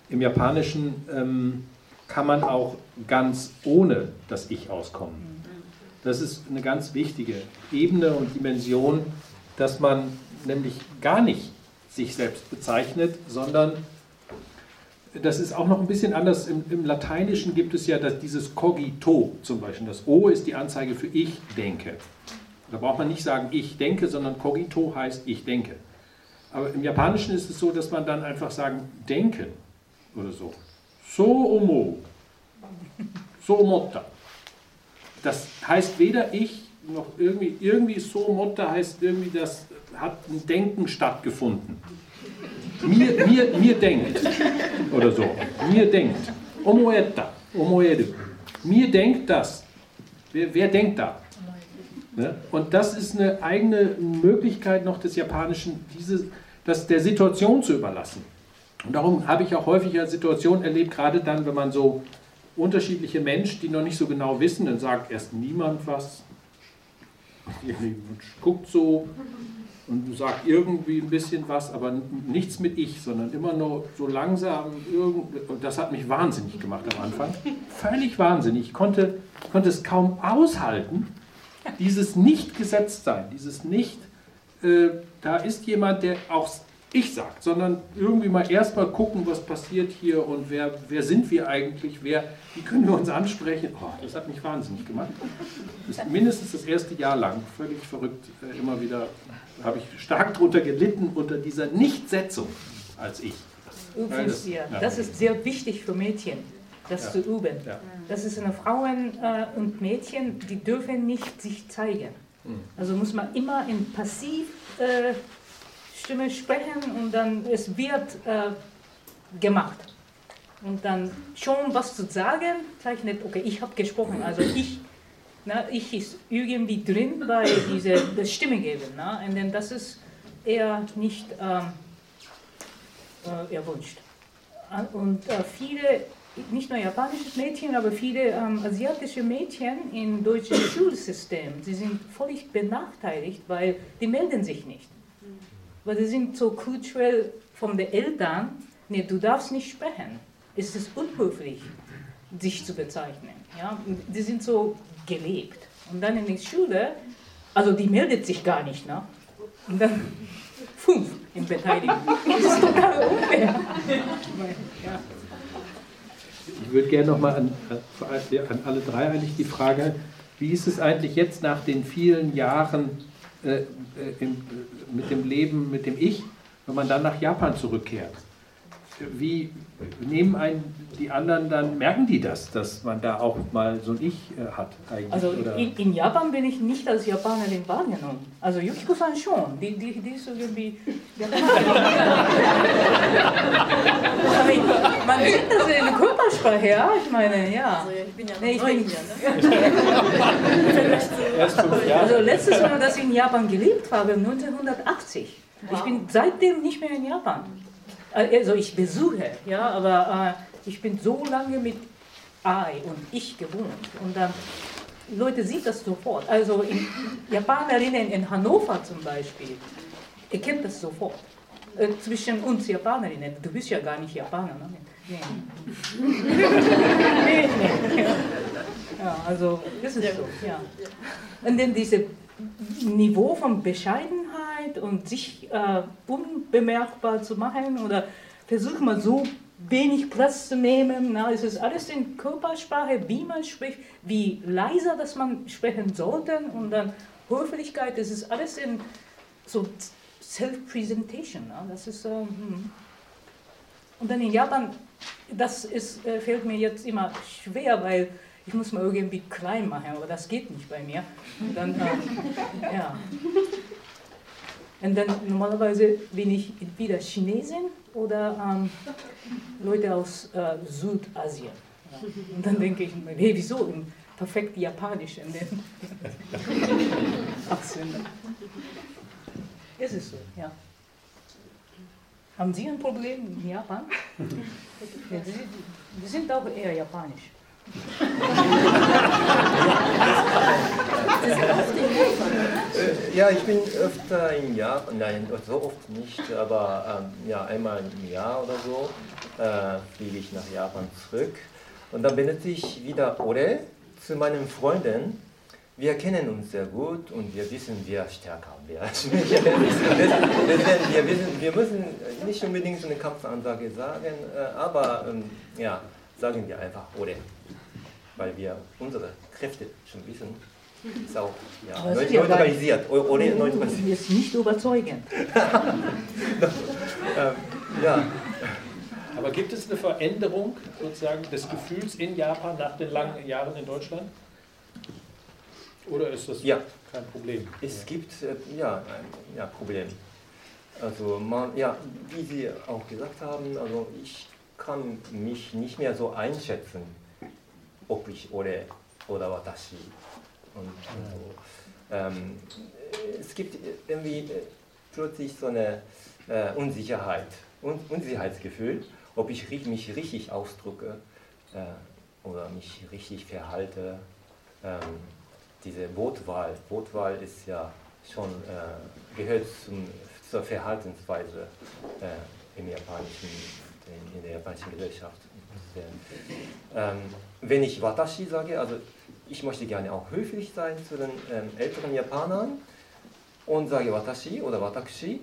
im Japanischen ähm, kann man auch ganz ohne das Ich auskommen. Das ist eine ganz wichtige Ebene und Dimension, dass man nämlich gar nicht sich selbst bezeichnet, sondern das ist auch noch ein bisschen anders. Im, im Lateinischen gibt es ja das, dieses Cogito zum Beispiel. Das O ist die Anzeige für Ich denke. Da braucht man nicht sagen, ich denke, sondern cogito heißt ich denke. Aber im Japanischen ist es so, dass man dann einfach sagen, denken oder so. So omo. So omotta. Das heißt weder ich noch irgendwie, irgendwie so omotta heißt irgendwie, das hat ein Denken stattgefunden. Mir, mir, mir denkt oder so. Mir denkt. Omoetta. Omoeru. Mir denkt das. Wer, wer denkt da? Ne? Und das ist eine eigene Möglichkeit noch des Japanischen, diese, das der Situation zu überlassen. Und darum habe ich auch häufig ja Situationen erlebt, gerade dann, wenn man so unterschiedliche Menschen, die noch nicht so genau wissen, dann sagt erst niemand was, guckt so und sagt irgendwie ein bisschen was, aber nichts mit ich, sondern immer nur so langsam. Und das hat mich wahnsinnig gemacht am Anfang. Völlig wahnsinnig. Ich konnte, konnte es kaum aushalten, dieses Nicht-Gesetztsein, dieses Nicht, äh, da ist jemand, der auch ich sagt, sondern irgendwie mal erstmal gucken, was passiert hier und wer, wer sind wir eigentlich, wer, wie können wir uns ansprechen. Oh, das hat mich wahnsinnig gemacht. Das ist mindestens das erste Jahr lang, völlig verrückt, äh, immer wieder habe ich stark darunter gelitten, unter dieser Nichtsetzung als ich. Übrigens, ja, das ist sehr wichtig für Mädchen, das Ja. zu üben. Ja. Das ist eine Frauen äh, und Mädchen, die dürfen nicht sich zeigen. Also muss man immer in Passivstimme äh, Stimme sprechen und dann es wird äh, gemacht. Und dann schon was zu sagen, zeichnet, okay, ich habe gesprochen, also ich, na, ich ist irgendwie drin bei dieser das Stimme geben. Na, und dann das ist eher nicht ähm, äh, erwünscht. Äh, Und äh, viele, nicht nur japanische Mädchen, aber viele ähm, asiatische Mädchen im deutschen Schulsystem, sie sind völlig benachteiligt, weil die melden sich nicht. Weil sie sind so kulturell von den Eltern, nee, du darfst nicht sprechen. Es ist unhöflich, sich zu bezeichnen. Ja? Die sind so gelebt. Und dann in der Schule, also die meldet sich gar nicht. Ne? Und dann fünf in Beteiligung. Das ist total unfair. Ja. Ich würde gerne nochmal an, an alle drei eigentlich die Frage, wie ist es eigentlich jetzt nach den vielen Jahren äh, äh, im, mit dem Leben, mit dem Ich, wenn man dann nach Japan zurückkehrt? Wie nehmen einen die anderen dann, merken die das, dass man da auch mal so ein Ich äh, hat eigentlich? Also oder? in, in Japan bin ich nicht als Japanerin wahrgenommen. Also Yukiko-san schon. Die, die, die ist irgendwie Man sieht das in der Körpersprache, ja? Ich meine, ja. Also ich bin ja noch Nee, ich bin- hier. Ne? Also letztes Mal, dass ich in Japan gelebt habe, 1980. Ich bin seitdem nicht mehr in Japan. Äh, Also ich besuche, ja, aber äh, ich bin so lange mit I und ich gewohnt. Und dann, Leute sieht das sofort. Also in Japanerinnen in Hannover zum Beispiel, ihr kennt das sofort. Äh, zwischen uns Japanerinnen, du bist ja gar nicht Japaner. Ne? Nee. nee, nee. Ja. also das ist so, ja. Und dann dieses Niveau von Bescheidenheit und sich äh, unbemerkbar zu machen oder versuch mal so wenig Platz zu nehmen. Na, es ist alles in Körpersprache, wie man spricht, wie leiser dass man sprechen sollte und dann Höflichkeit, das ist alles in so Self-Presentation. Das ist, äh, hm. Und dann in Japan, das ist, äh, fällt mir jetzt immer schwer, weil ich muss mal irgendwie klein machen, aber das geht nicht bei mir. Dann, äh, ja. Und dann normalerweise bin ich entweder Chinesin oder ähm, Leute aus äh, Südasien. Ja. Und dann denke ich mir, hey, wieso? In perfekt Japanisch in den. Es ist so, ja. Haben Sie ein Problem in Japan? Ja, Sie sind auch eher japanisch. Äh, Ja, ich bin öfter im Jahr, nein, so oft nicht, aber ähm, ja, einmal im Jahr oder so äh, fliege ich nach Japan zurück. Und dann benutze ich wieder Ore zu meinen Freunden. Wir kennen uns sehr gut und wir wissen, wer stärker. Deswegen, wir, wissen, wir müssen nicht unbedingt so eine Kampfansage sagen, äh, aber ähm, ja, sagen wir einfach Ore, weil wir unsere Kräfte schon wissen. Ist auch ja, Aber es neu- ist ja neutralisiert. O- Ore neutralisiert. Ist nicht überzeugend. Ähm, ja, Aber gibt es eine Veränderung sozusagen des Gefühls in Japan nach den langen Jahren in Deutschland? Oder ist das Ja. kein Problem? es gibt äh, ja, ein ja, Problem. Also man, ja, wie Sie auch gesagt haben, also ich kann mich nicht mehr so einschätzen, ob ich Ore oder Watashi. Und also, ähm, es gibt irgendwie plötzlich so eine äh, Unsicherheit, Un Unsicherheitsgefühl, ob ich mich richtig ausdrücke äh, oder mich richtig verhalte. Ähm, diese Wortwahl, Wortwahl ist ja schon, äh, gehört zum, zur Verhaltensweise äh, im japanischen, in, der japanischen Gesellschaft. Sehr. Ähm, wenn ich Watashi sage, also ich möchte gerne auch höflich sein zu den ähm, älteren Japanern und sage Watashi oder Watakushi.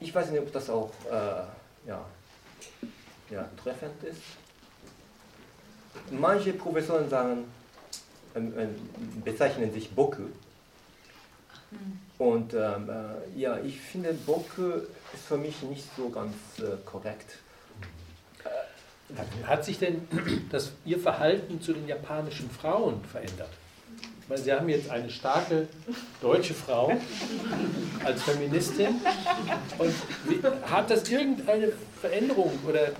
Ich weiß nicht, ob das auch äh, ja, ja, treffend ist. Manche Professoren sagen, ähm, ähm, bezeichnen sich Boku. Und ähm, äh, ja, ich finde, Boku ist für mich nicht so ganz äh, korrekt. Hat sich denn das, Ihr Verhalten zu den japanischen Frauen verändert? Ich meine, Sie haben jetzt eine starke deutsche Frau als Feministin. Und hat das irgendeine Veränderung oder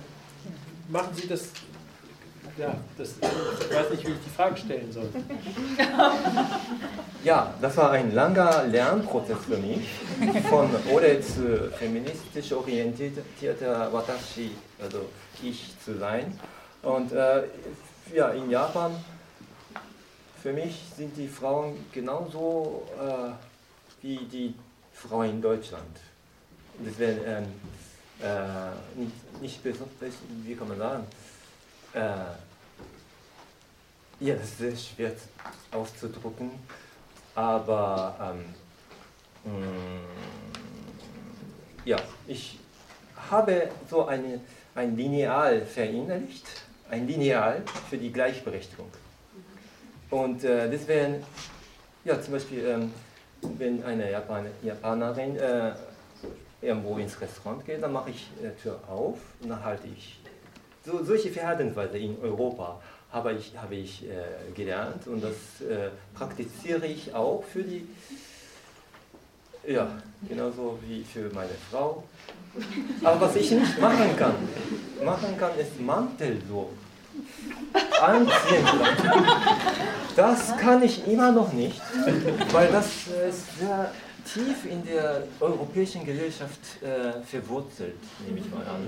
machen Sie das ja, das, ich weiß nicht, wie ich die Frage stellen soll. Ja, das war ein langer Lernprozess für mich, von Ore zu feministisch orientierter Watashi, also ich zu sein. Und äh, ja, in Japan, für mich sind die Frauen genauso äh, wie die Frauen in Deutschland. Das wäre ähm, äh, nicht, nicht besonders, wie kann man sagen, äh, ja, das ist sehr schwer auszudrücken, aber ähm, mm, ja, ich habe so eine, ein Lineal verinnerlicht, ein Lineal für die Gleichberechtigung. Und äh, das wären, ja, zum Beispiel, ähm, wenn eine Japaner, Japanerin äh, irgendwo ins Restaurant geht, dann mache ich die Tür auf und dann halte ich. So, solche Verhaltensweise in Europa habe ich, habe ich äh, gelernt und das äh, praktiziere ich auch für die, ja, genauso wie für meine Frau. Aber was ich nicht machen kann, machen kann, ist Mantel so anziehen. Das kann ich immer noch nicht, weil das ist sehr tief in der europäischen Gesellschaft äh, verwurzelt, nehme ich mal an.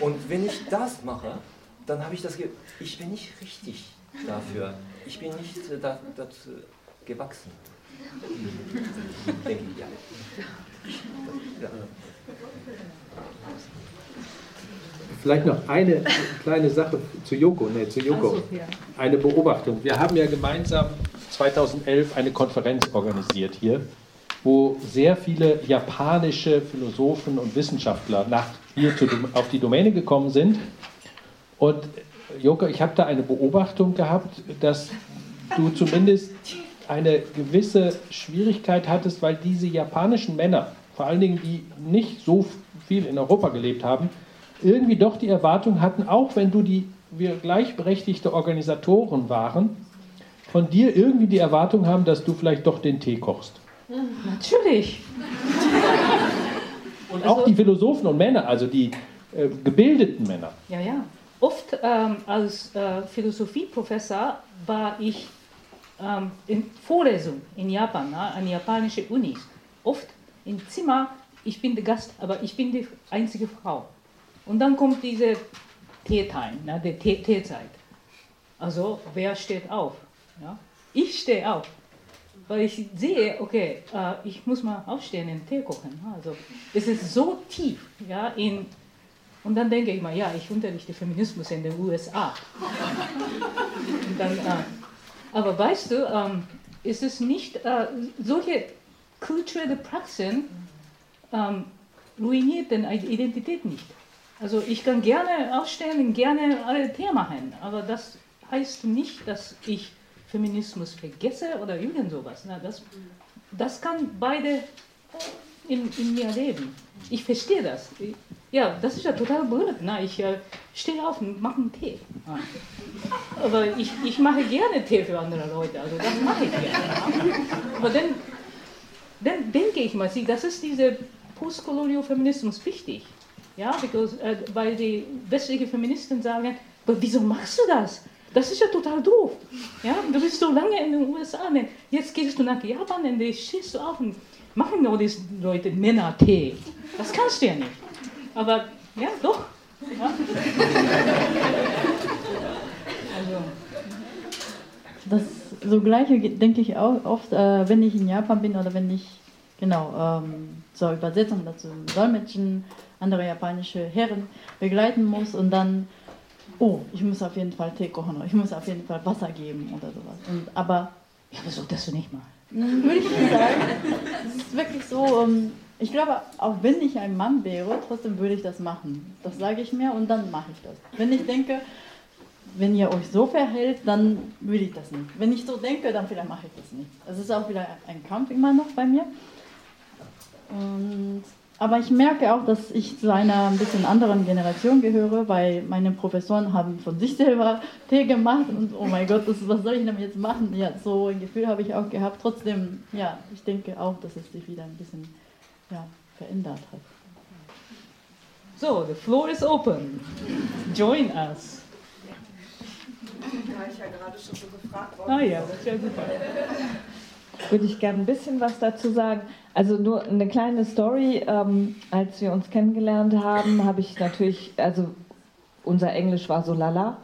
Und wenn ich das mache, dann habe ich das, ich bin nicht richtig dafür. Ich bin nicht äh, da, dazu gewachsen. Denke ich, ja. ja. Vielleicht noch eine kleine Sache zu Yoko, nee, zu ja. Eine Beobachtung. Wir haben ja gemeinsam 2011 eine Konferenz organisiert hier, wo sehr viele japanische Philosophen und Wissenschaftler nach hier zu, auf die Domäne gekommen sind und Joko, ich habe da eine Beobachtung gehabt, dass du zumindest eine gewisse Schwierigkeit hattest, weil diese japanischen Männer, vor allen Dingen die nicht so viel in Europa gelebt haben, irgendwie doch die Erwartung hatten, auch wenn du die wir gleichberechtigte Organisatoren waren, von dir irgendwie die Erwartung haben, dass du vielleicht doch den Tee kochst. Natürlich. Und auch also, die Philosophen und Männer, also die äh, gebildeten Männer. Ja, ja. Oft ähm, als äh, Philosophieprofessor war ich ähm, in Vorlesungen in Japan, na, an japanische Unis. Oft im Zimmer, ich bin der Gast, aber ich bin die einzige Frau. Und dann kommt diese Teetime, na, die Teezeit. Also wer steht auf? Ja? Ich stehe auf weil ich sehe, okay, äh, ich muss mal aufstehen und Tee kochen. Also es ist so tief ja, in und dann denke ich mal, ja, ich unterrichte Feminismus in den USA. Dann, äh, aber weißt du, ähm, ist es nicht, äh, solche kulturelle Praxen ähm, ruiniert den Identität nicht. Also ich kann gerne ausstellen, gerne alle Themen machen, aber das heißt nicht, dass ich Feminismus vergesse oder irgend sowas. Na, das, das kann beide in, in mir leben. Ich verstehe das. Ja, das ist ja total blöd. Na, ich äh, stehe auf und mache einen Tee. Ja. Aber ich, ich mache gerne Tee für andere Leute, also das mache ich gerne. Aber dann, dann denke ich mal, das ist dieser Postkolonial-Feminismus wichtig. Ja, because, äh, weil die westlichen Feministen sagen, aber wieso machst du das? Das ist ja total doof. Ja, du bist so lange in den USA, ne? jetzt gehst du nach Japan und stehst du auf und machen nur diese Leute Männer Tee. Das kannst du ja nicht. Aber ja, doch. Ja. Also. Das so gleiche denke ich auch oft, äh, wenn ich in Japan bin oder wenn ich genau ähm, zur Übersetzung dazu Dolmetschen andere japanische Herren begleiten muss und dann oh, ich muss auf jeden Fall Tee kochen oder ich muss auf jeden Fall Wasser geben oder sowas. Und, aber ja, wieso das du nicht mal? Würde ich nicht sagen. Es ist wirklich so, ähm, ich glaube, auch wenn ich ein Mann wäre, trotzdem würde ich das machen. Das sage ich mir und dann mache ich das. Wenn ich denke, wenn ihr euch so verhält, dann würde ich das nicht. Wenn ich so denke, dann vielleicht mache ich das nicht. Das ist auch wieder ein Kampf immer noch bei mir. Und, Aber ich merke auch, dass ich zu einer ein bisschen anderen Generation gehöre, weil meine Professoren haben von sich selber Tee gemacht und oh mein Gott, das, was soll ich damit jetzt machen? Ja, so ein Gefühl habe ich auch gehabt. Trotzdem, ja, ich denke auch, dass es sich wieder ein bisschen ja, verändert hat. So, the floor is open. Join us. Da ich ja gerade schon so gefragt worden. Ah ja, das ist ja super. würde ich gerne ein bisschen was dazu sagen. Also nur eine kleine Story. Ähm, als wir uns kennengelernt haben, habe ich natürlich, also unser Englisch war so lala.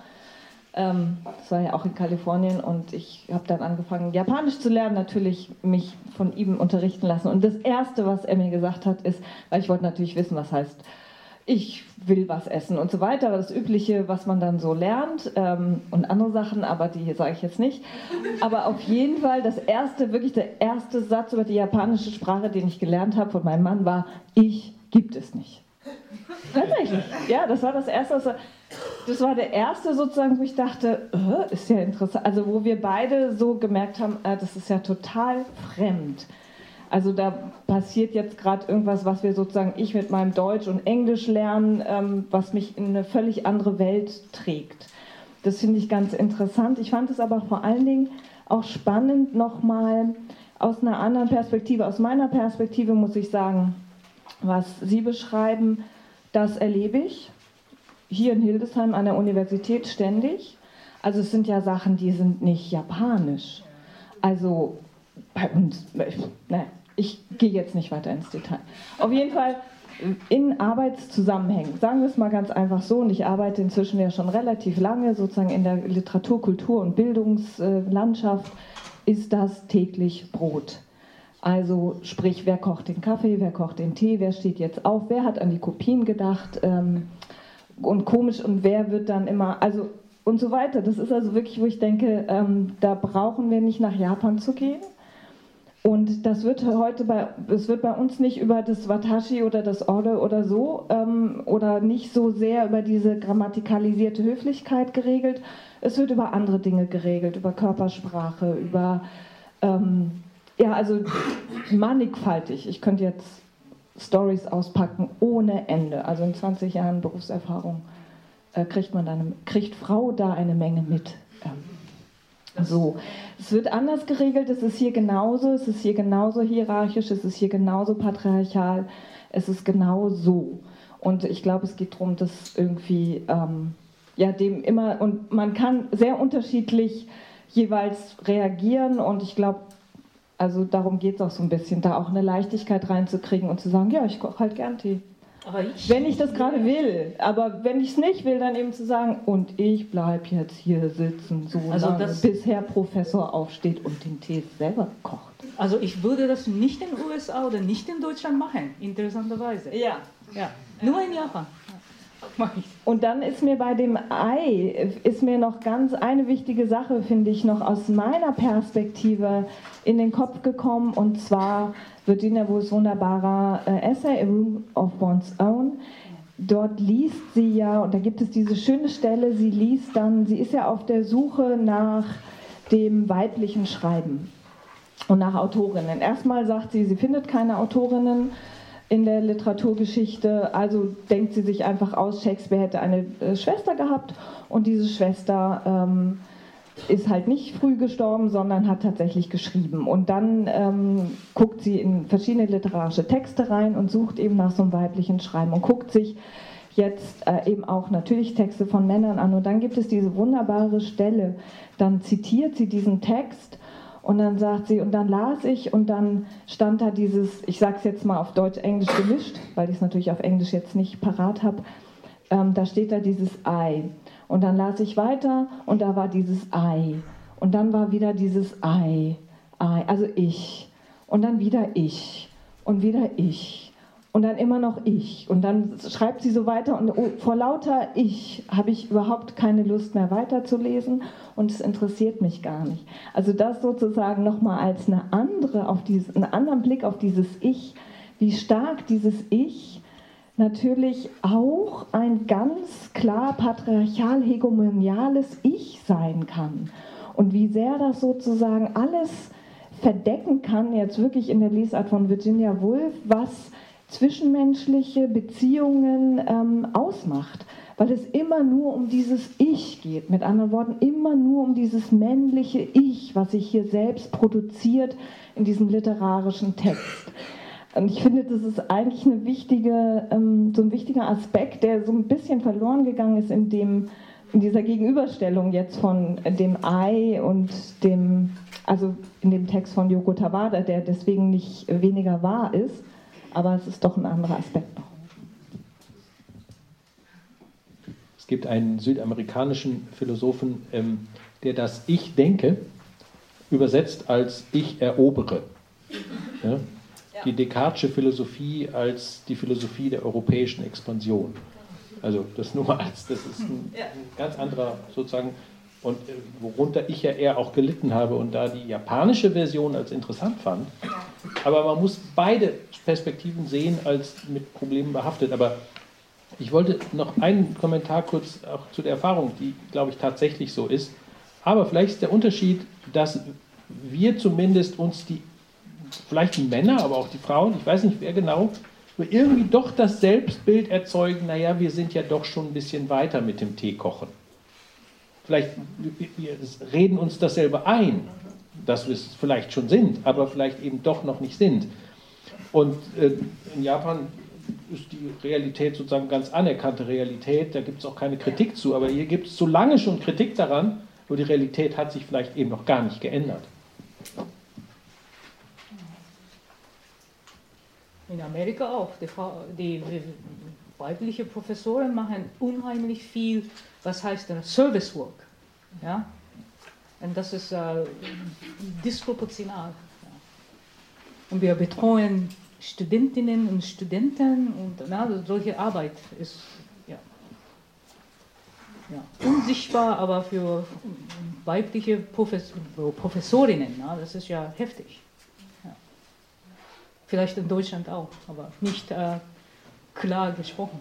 Ähm, das war ja auch in Kalifornien und ich habe dann angefangen, Japanisch zu lernen, natürlich mich von ihm unterrichten lassen. Und das Erste, was er mir gesagt hat, ist, weil ich wollte natürlich wissen, was heißt ich will was essen und so weiter. Das Übliche, was man dann so lernt ähm, und andere Sachen, aber die sage ich jetzt nicht. Aber auf jeden Fall, das erste, wirklich der erste Satz über die japanische Sprache, den ich gelernt habe von meinem Mann, war: Ich gibt es nicht. Tatsächlich. Ja, das war das erste. Was, das war der erste sozusagen, wo ich dachte, äh, ist ja interessant. Also, wo wir beide so gemerkt haben, äh, das ist ja total fremd. Also da passiert jetzt gerade irgendwas, was wir sozusagen, ich mit meinem Deutsch und Englisch lernen, ähm, was mich in eine völlig andere Welt trägt. Das finde ich ganz interessant. Ich fand es aber vor allen Dingen auch spannend, nochmal aus einer anderen Perspektive, aus meiner Perspektive muss ich sagen, was Sie beschreiben, das erlebe ich hier in Hildesheim an der Universität ständig. Also es sind ja Sachen, die sind nicht japanisch. Also bei uns, ne, ich gehe jetzt nicht weiter ins Detail. Auf jeden Fall in Arbeitszusammenhängen, sagen wir es mal ganz einfach so, und ich arbeite inzwischen ja schon relativ lange sozusagen in der Literatur, Kultur und Bildungslandschaft, ist das täglich Brot. Also sprich, wer kocht den Kaffee, wer kocht den Tee, wer steht jetzt auf, wer hat an die Kopien gedacht ähm, und komisch und wer wird dann immer, also und so weiter. Das ist also wirklich, wo ich denke, ähm, da brauchen wir nicht nach Japan zu gehen, und das wird heute bei, es wird bei uns nicht über das Watashi oder das Orde oder so ähm, oder nicht so sehr über diese grammatikalisierte Höflichkeit geregelt. Es wird über andere Dinge geregelt, über Körpersprache, über, ähm, ja, also mannigfaltig. Ich könnte jetzt Stories auspacken ohne Ende. Also in 20 Jahren Berufserfahrung äh, kriegt man dann, kriegt Frau da eine Menge mit. Ähm, so. Es wird anders geregelt, es ist hier genauso, es ist hier genauso hierarchisch, es ist hier genauso patriarchal, es ist genau so. Und ich glaube, es geht darum, dass irgendwie, ähm, ja, dem immer, und man kann sehr unterschiedlich jeweils reagieren und ich glaube, also darum geht es auch so ein bisschen, da auch eine Leichtigkeit reinzukriegen und zu sagen, ja, ich koche halt gern Tee. Ich wenn ich das gerade will. Aber wenn ich es nicht will, dann eben zu sagen, und ich bleibe jetzt hier sitzen, so also lange, bis Herr Professor aufsteht und den Tee selber kocht. Also ich würde das nicht in den USA oder nicht in Deutschland machen, interessanterweise. Ja. ja. Nur in Japan. Und dann ist mir bei dem Ei, ist mir noch ganz eine wichtige Sache, finde ich, noch aus meiner Perspektive in den Kopf gekommen. Und zwar Virginia Woolfs wunderbarer äh, Essay, A Room of One's Own. Dort liest sie ja, und da gibt es diese schöne Stelle, sie liest dann, sie ist ja auf der Suche nach dem weiblichen Schreiben und nach Autorinnen. Erstmal sagt sie, sie findet keine Autorinnen in der Literaturgeschichte. Also denkt sie sich einfach aus, Shakespeare hätte eine äh, Schwester gehabt und diese Schwester ähm, ist halt nicht früh gestorben, sondern hat tatsächlich geschrieben. Und dann ähm, guckt sie in verschiedene literarische Texte rein und sucht eben nach so einem weiblichen Schreiben und guckt sich jetzt äh, eben auch natürlich Texte von Männern an. Und dann gibt es diese wunderbare Stelle, dann zitiert sie diesen Text und dann sagt sie, und dann las ich und dann stand da dieses, ich sage es jetzt mal auf Deutsch-Englisch gemischt, weil ich es natürlich auf Englisch jetzt nicht parat habe, ähm, da steht da dieses I. Und dann las ich weiter und da war dieses I. Und dann war wieder dieses I. I, also ich. Und dann wieder ich. Und wieder ich und dann immer noch ich. Und dann schreibt sie so weiter und oh, vor lauter Ich habe ich überhaupt keine Lust mehr weiterzulesen und es interessiert mich gar nicht. Also das sozusagen nochmal als eine andere, auf dieses, einen anderen Blick auf dieses Ich, wie stark dieses Ich natürlich auch ein ganz klar patriarchal-hegemoniales Ich sein kann. Und wie sehr das sozusagen alles verdecken kann, jetzt wirklich in der Lesart von Virginia Woolf, was zwischenmenschliche Beziehungen ähm, ausmacht, weil es immer nur um dieses Ich geht. Mit anderen Worten, immer nur um dieses männliche Ich, was sich hier selbst produziert in diesem literarischen Text. Und ich finde, das ist eigentlich eine wichtige, ähm, so ein wichtiger Aspekt, der so ein bisschen verloren gegangen ist in, dem, in dieser Gegenüberstellung jetzt von dem Ei und dem, also in dem Text von Yoko Tawada, der deswegen nicht weniger wahr ist, aber es ist doch ein anderer Aspekt noch. Es gibt einen südamerikanischen Philosophen, ähm, der das Ich denke übersetzt als Ich erobere. Ja? die Descartesche Philosophie als die Philosophie der europäischen Expansion. Also das nur als, das ist ein, ein ganz anderer sozusagen, und äh, worunter ich ja eher auch gelitten habe und da die japanische Version als interessant fand. Aber man muss beide Perspektiven sehen als mit Problemen behaftet. Aber ich wollte noch einen Kommentar kurz auch zu der Erfahrung, die, glaube ich, tatsächlich so ist. Aber vielleicht ist der Unterschied, dass wir zumindest uns die vielleicht die Männer, aber auch die Frauen, ich weiß nicht wer genau, irgendwie doch das Selbstbild erzeugen, naja, wir sind ja doch schon ein bisschen weiter mit dem Teekochen. Vielleicht wir reden uns dasselbe ein, dass wir es vielleicht schon sind, aber vielleicht eben doch noch nicht sind. Und äh, in Japan ist die Realität sozusagen ganz anerkannte Realität, da gibt es auch keine Kritik zu, aber hier gibt es so lange schon Kritik daran, nur die Realität hat sich vielleicht eben noch gar nicht geändert. In Amerika auch. Die, die, weibliche Professoren machen unheimlich viel, was heißt denn Service Work. Ja? Und das ist äh, disproportional. Ja. Und wir betreuen Studentinnen und Studenten und na, solche Arbeit ist ja, ja, unsichtbar, aber für weibliche Profes Professorinnen, na, das ist ja heftig. Vielleicht in Deutschland auch, aber nicht äh, klar gesprochen.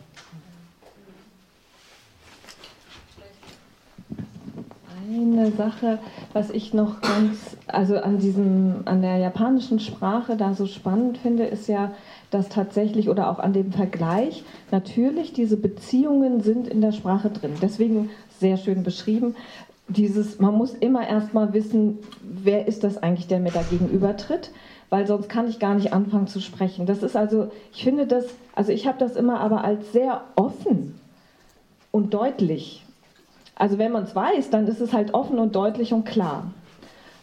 Eine Sache, was ich noch ganz, also an diesem, an der japanischen Sprache da so spannend finde, ist ja, dass tatsächlich oder auch an dem Vergleich natürlich diese Beziehungen sind in der Sprache drin. Deswegen sehr schön beschrieben. Dieses, man muss immer erstmal wissen, wer ist das eigentlich, der mir da gegenübertritt weil sonst kann ich gar nicht anfangen zu sprechen. Das ist also, ich finde das, also ich habe das immer aber als sehr offen und deutlich. Also wenn man es weiß, dann ist es halt offen und deutlich und klar.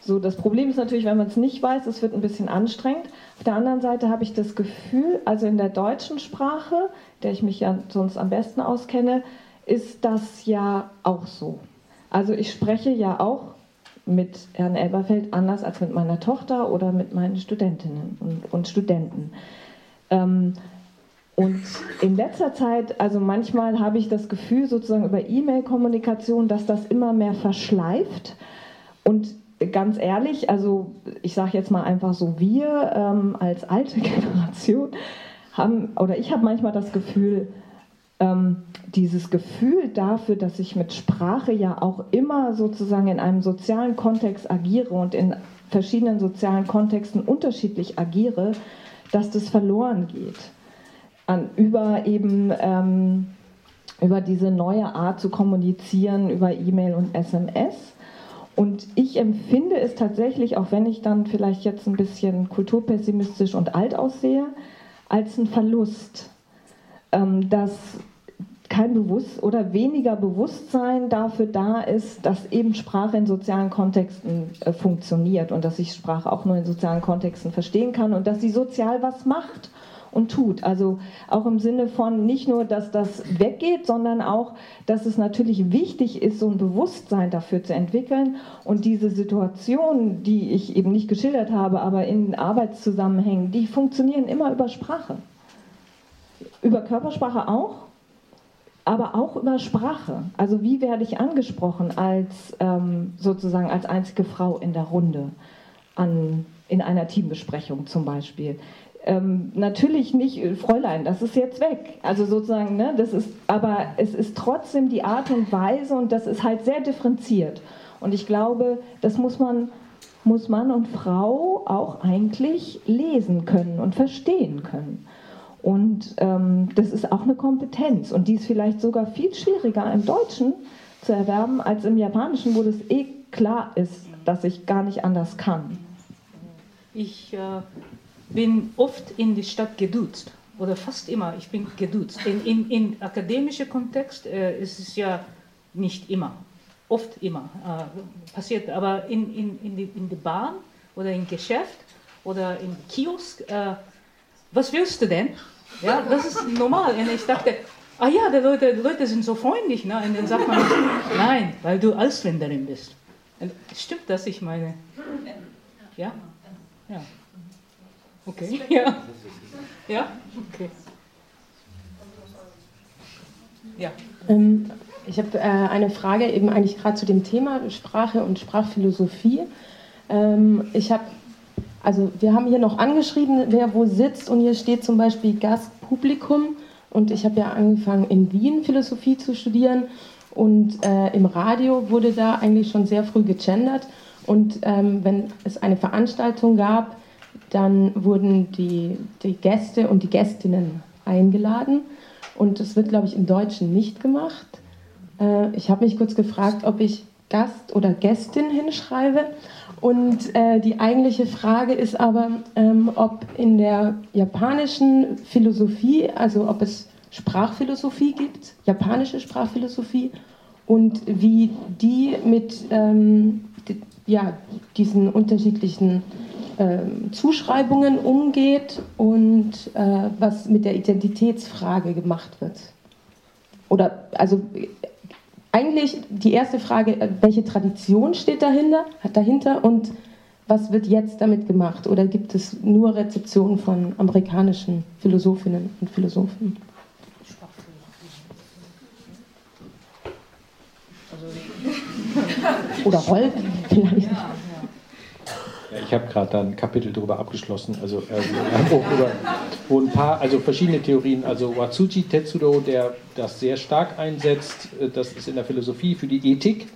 So, das Problem ist natürlich, wenn man es nicht weiß, es wird ein bisschen anstrengend. Auf der anderen Seite habe ich das Gefühl, also in der deutschen Sprache, der ich mich ja sonst am besten auskenne, ist das ja auch so. Also ich spreche ja auch mit Herrn Elberfeld anders als mit meiner Tochter oder mit meinen Studentinnen und, und Studenten. Ähm, und in letzter Zeit, also manchmal habe ich das Gefühl, sozusagen über E-Mail-Kommunikation, dass das immer mehr verschleift. Und ganz ehrlich, also ich sage jetzt mal einfach so, wir ähm, als alte Generation haben, oder ich habe manchmal das Gefühl, ähm, dieses Gefühl dafür, dass ich mit Sprache ja auch immer sozusagen in einem sozialen Kontext agiere und in verschiedenen sozialen Kontexten unterschiedlich agiere, dass das verloren geht. An, über eben ähm, über diese neue Art zu kommunizieren, über E-Mail und SMS. Und ich empfinde es tatsächlich, auch wenn ich dann vielleicht jetzt ein bisschen kulturpessimistisch und alt aussehe, als ein Verlust dass kein Bewusst oder weniger Bewusstsein dafür da ist, dass eben Sprache in sozialen Kontexten äh, funktioniert und dass ich Sprache auch nur in sozialen Kontexten verstehen kann und dass sie sozial was macht und tut. Also auch im Sinne von nicht nur, dass das weggeht, sondern auch, dass es natürlich wichtig ist, so ein Bewusstsein dafür zu entwickeln und diese Situationen, die ich eben nicht geschildert habe, aber in Arbeitszusammenhängen, die funktionieren immer über Sprache über Körpersprache auch, aber auch über Sprache. Also wie werde ich angesprochen als ähm, sozusagen als einzige Frau in der Runde an, in einer Teambesprechung zum Beispiel. Ähm, natürlich nicht, äh, Fräulein, das ist jetzt weg. Also sozusagen, ne, das ist, aber es ist trotzdem die Art und Weise und das ist halt sehr differenziert. Und ich glaube, das muss man, muss Mann und Frau auch eigentlich lesen können und verstehen können. Und ähm, das ist auch eine Kompetenz und die ist vielleicht sogar viel schwieriger im Deutschen zu erwerben als im Japanischen, wo das eh klar ist, dass ich gar nicht anders kann. Ich äh, bin oft in die Stadt geduzt oder fast immer, ich bin geduzt. In, in, in akademischer Kontext äh, ist es ja nicht immer, oft immer äh, passiert, aber in, in, in, die, in der Bahn oder im Geschäft oder im Kiosk, äh, was willst du denn? Ja, das ist normal. Und ich dachte, ah ja, die Leute, die Leute sind so freundlich. Ne? Und dann sagt man, nein, weil du Ausländerin bist. Und stimmt das, ich meine? Ja? Ja. Okay. Ja. Ja? Okay. Ja. Ähm, ich habe äh, eine Frage eben eigentlich gerade zu dem Thema Sprache und Sprachphilosophie. Ähm, ich habe, also wir haben hier noch angeschrieben, wer wo sitzt. Und hier steht zum Beispiel Gastpublikum. Und ich habe ja angefangen in Wien Philosophie zu studieren. Und äh, im Radio wurde da eigentlich schon sehr früh gegendert. Und ähm, wenn es eine Veranstaltung gab, dann wurden die, die Gäste und die Gästinnen eingeladen. Und das wird, glaube ich, im Deutschen nicht gemacht. Äh, ich habe mich kurz gefragt, ob ich Gast oder Gästin hinschreibe. Und äh, die eigentliche Frage ist aber, ähm, ob in der japanischen Philosophie, also ob es Sprachphilosophie gibt, japanische Sprachphilosophie, und wie die mit ähm, die, ja, diesen unterschiedlichen ähm, Zuschreibungen umgeht und äh, was mit der Identitätsfrage gemacht wird. Oder also eigentlich die erste Frage, äh, welche Tradition steht dahinter, dahinter und was wird jetzt damit gemacht? Oder gibt es nur Rezeptionen von amerikanischen Philosophinnen und Philosophen? Oder Rolf vielleicht. Ich habe gerade da ein Kapitel darüber abgeschlossen, also äh, wo, über, wo, ein paar, also verschiedene Theorien, also Watsuji Tetsuro, der das sehr stark einsetzt, äh, das ist in der Philosophie für die Ethik,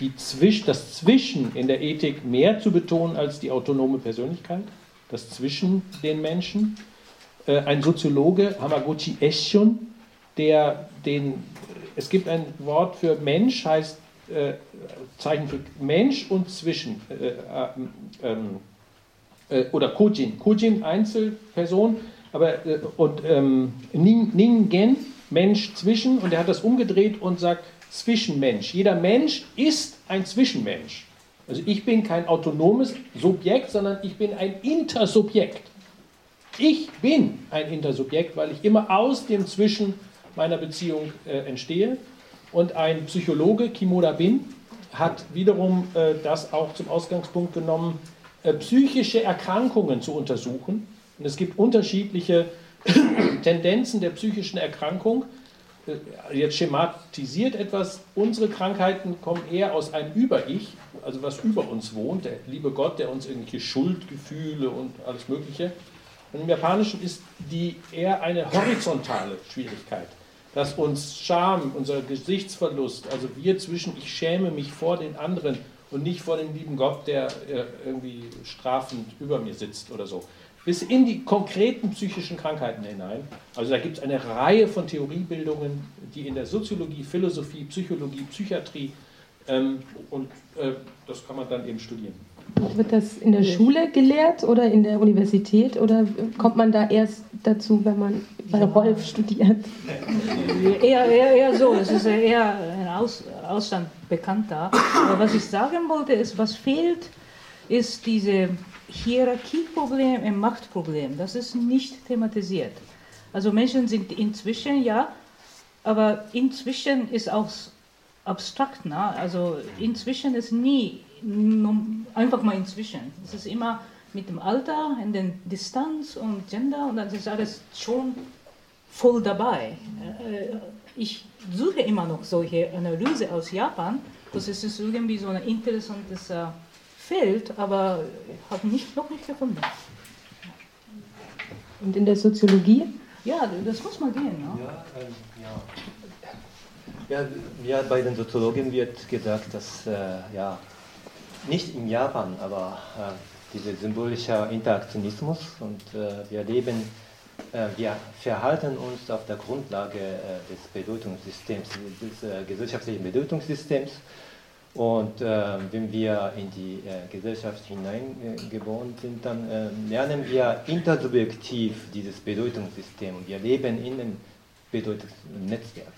die Zwisch, das Zwischen in der Ethik mehr zu betonen als die autonome Persönlichkeit, das Zwischen den Menschen. Äh, ein Soziologe, Hamaguchi Eshun, der den, es gibt ein Wort für Mensch, heißt äh, Zeichen für Mensch und Zwischen. Äh, äh, äh, oder Kojin. Kojin, Einzelperson, aber, äh, und ähm, Ningen, Mensch zwischen, und er hat das umgedreht und sagt Zwischenmensch. Jeder Mensch ist ein Zwischenmensch. Also ich bin kein autonomes Subjekt, sondern ich bin ein Intersubjekt. Ich bin ein Intersubjekt, weil ich immer aus dem Zwischen meiner Beziehung äh, entstehe. Und ein Psychologe, Kimura Bin, hat wiederum äh, das auch zum Ausgangspunkt genommen, äh, psychische Erkrankungen zu untersuchen. Und es gibt unterschiedliche Tendenzen der psychischen Erkrankung. Äh, jetzt schematisiert etwas, unsere Krankheiten kommen eher aus einem Über-Ich, also was über uns wohnt, der liebe Gott, der uns irgendwelche Schuldgefühle und alles Mögliche. Und im Japanischen ist die eher eine horizontale Schwierigkeit dass uns Scham, unser Gesichtsverlust, also wir zwischen, ich schäme mich vor den anderen und nicht vor dem lieben Gott, der äh, irgendwie strafend über mir sitzt oder so, bis in die konkreten psychischen Krankheiten hinein. Also da gibt es eine Reihe von Theoriebildungen, die in der Soziologie, Philosophie, Psychologie, Psychiatrie ähm, und äh, das kann man dann eben studieren. Wird das in der Schule gelehrt oder in der Universität oder kommt man da erst dazu, wenn man bei ja. Wolf studiert? Eher, eher, eher so, es ist eher ein Aus, Ausland bekannter. Aber was ich sagen wollte, ist, was fehlt, ist diese Hierarchieproblem und Machtproblem. Das ist nicht thematisiert. Also Menschen sind inzwischen, ja, aber inzwischen ist auch abstrakt. Ne? Also inzwischen ist nie einfach mal inzwischen. Es ist immer mit dem Alter, in der Distanz und Gender und dann ist alles schon voll dabei. Äh, ich suche immer noch solche Analyse aus Japan. Das ist irgendwie so ein interessantes äh, Feld, aber ich habe nicht, noch nicht gefunden. Und in der Soziologie? Ja, das muss man gehen. Ne? Ja, ähm, ja. ja, ja, bei den Soziologen wird gesagt, dass äh, ja, nicht in Japan, aber äh, dieser symbolische Interaktionismus und äh, wir leben äh, wir verhalten uns auf der Grundlage äh, des Bedeutungssystems, des äh, gesellschaftlichen Bedeutungssystems. Und äh, wenn wir in die Gesellschaft hineingeboren sind, dann lernen wir intersubjektiv dieses Bedeutungssystem. Wir leben in einem Bedeutungsnetzwerk.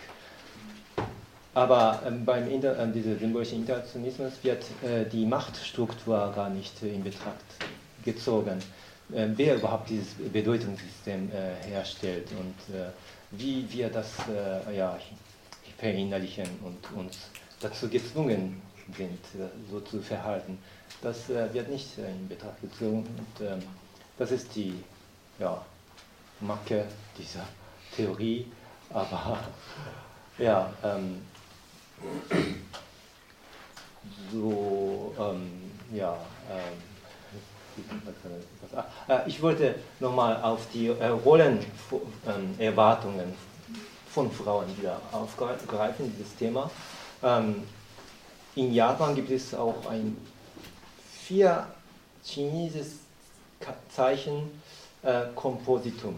Aber ähm, beim Inter äh, diesem symbolischen Internationalismus wird äh, die Machtstruktur gar nicht in Betracht gezogen, äh, wer überhaupt dieses Bedeutungssystem äh, herstellt und äh, wie wir das äh, ja, verinnerlichen und uns dazu gezwungen sind, so zu verhalten. Das wird nicht in Betracht gezogen und ähm, das ist die ja, Macke dieser Theorie, aber ja, ähm, so, ähm, ja, ähm, ich wollte nochmal auf die äh, Rollenerwartungen ähm, von Frauen wieder aufgreifen, dieses Thema. Ähm, in Japan gibt es auch ein vier chinesisches Zeichen äh, Kompositum,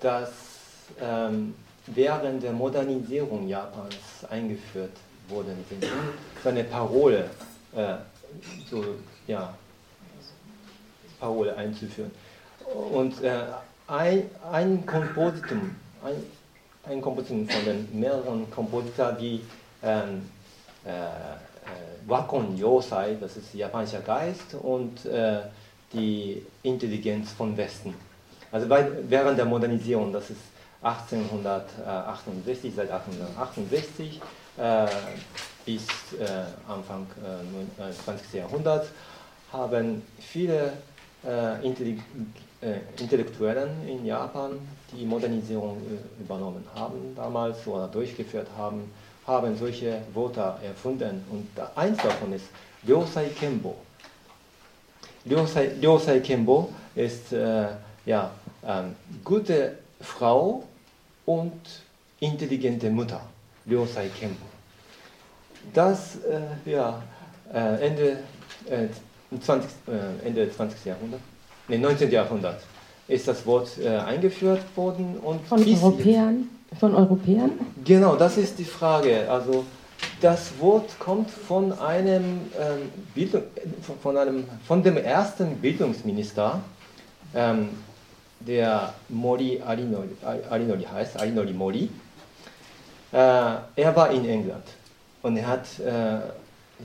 das ähm, während der Modernisierung Japans eingeführt worden sind. Seine Parole, äh, so, ja, Parole einzuführen. Und äh, ein, ein Kompositum, ein, ein Kompositum von den mehreren Kompositern wie ähm, äh, äh, Wakon Yosai, das ist japanischer Geist, und äh, die Intelligenz von Westen. Also bei, während der Modernisierung, das ist 1868, seit 1868 äh, bis äh, Anfang äh, 20. Jahrhunderts haben viele Intellektuellen in Japan, die Modernisierung übernommen haben damals oder durchgeführt haben, haben solche Wörter erfunden. Und eins davon ist Ryosai Kenbo. Ryosai Kenbo ist äh, ja, ähm, gute Frau und intelligente Mutter, Ryosai Kenbo. Das äh, ja, äh, Ende, äh, 20, äh, Ende 20. Jahrhundert, nee, 19. Jahrhundert ist das Wort äh, eingeführt worden. Und von Europäern? Von Europäern? Genau, das ist die Frage. Also das Wort kommt von einem, ähm, Bildung, von, einem von dem ersten Bildungsminister, ähm, der Mori Arinori, heißt, Arinori Mori. Äh, er war in England und er hat äh,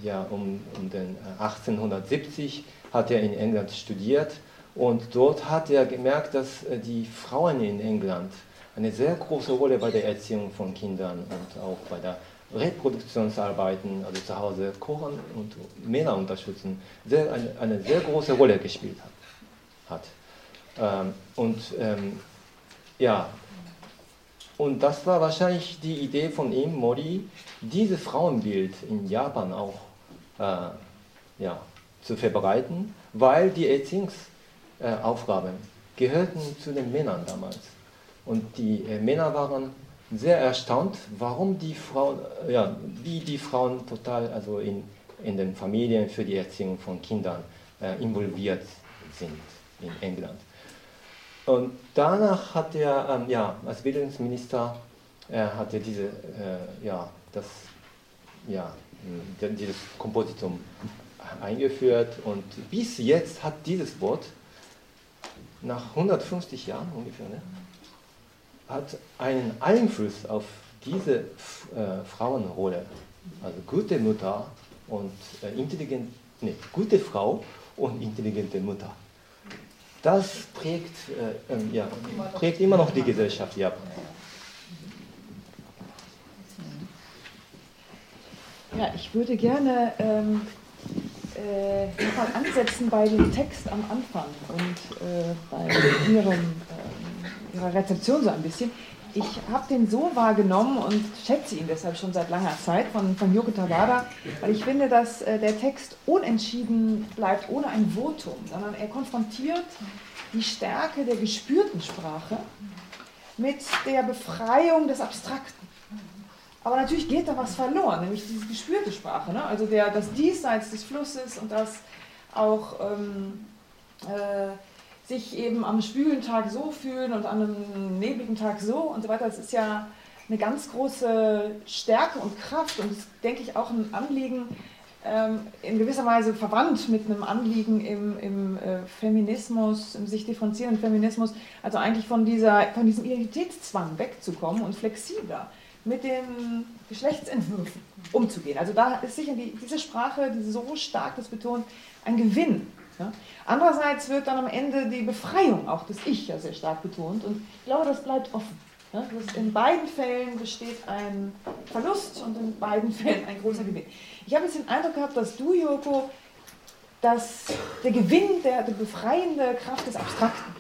ja, um, um den 1870 äh, hat er in England studiert und dort hat er gemerkt, dass äh, die Frauen in England eine sehr große Rolle bei der Erziehung von Kindern und auch bei der Reproduktionsarbeiten, also zu Hause kochen und Männer unterstützen, sehr, eine, eine sehr große Rolle gespielt hat. Ähm, und ähm, ja, und das war wahrscheinlich die Idee von ihm, Mori, dieses Frauenbild in Japan auch äh, ja, zu verbreiten, weil die Erziehungsaufgaben äh, gehörten zu den Männern damals. Und die äh, Männer waren sehr erstaunt, warum die Frauen, ja, wie die Frauen total also in, in den Familien für die Erziehung von Kindern äh, involviert sind in England. Und danach hat er, ähm, ja, als Bildungsminister, äh, er diese, äh, ja, das, ja, dieses Kompositum eingeführt und bis jetzt hat dieses Wort nach 150 Jahren ungefähr ne, hat einen Einfluss auf diese äh, Frauenrolle, also gute Mutter und äh, intelligent, nee, gute Frau und intelligente Mutter. Das prägt, äh, ähm, ja, prägt immer noch die Gesellschaft Japan. Ja, ich würde gerne ähm, äh, mal ansetzen bei dem Text am Anfang und äh, bei ihrem, äh, Ihrer Rezeption so ein bisschen. Ich habe den so wahrgenommen und schätze ihn deshalb schon seit langer Zeit von, von Yoko Tabada, weil ich finde, dass äh, der Text unentschieden bleibt, ohne ein Votum, sondern er konfrontiert die Stärke der gespürten Sprache mit der Befreiung des Abstrakten. Aber natürlich geht da was verloren, nämlich diese gespürte Sprache. Ne? Also der, das Diesseits des Flusses und das auch ähm, äh, sich eben am schwülen Tag so fühlen und an einem nebligen Tag so und so weiter. Das ist ja eine ganz große Stärke und Kraft und das denke ich auch ein Anliegen, ähm, in gewisser Weise verwandt mit einem Anliegen im, im äh, Feminismus, im sich differenzierenden Feminismus, also eigentlich von, dieser, von diesem Identitätszwang wegzukommen und flexibler mit den Geschlechtsentwürfen umzugehen. Also da ist sicher die, diese Sprache, die so stark das betont, ein Gewinn. Andererseits wird dann am Ende die Befreiung auch des Ich ja sehr stark betont und ich glaube, das bleibt offen. In beiden Fällen besteht ein Verlust und in beiden Fällen ein großer Gewinn. Ich habe jetzt den Eindruck gehabt, dass du, Joko, dass der Gewinn, der, der befreiende Kraft des Abstrakten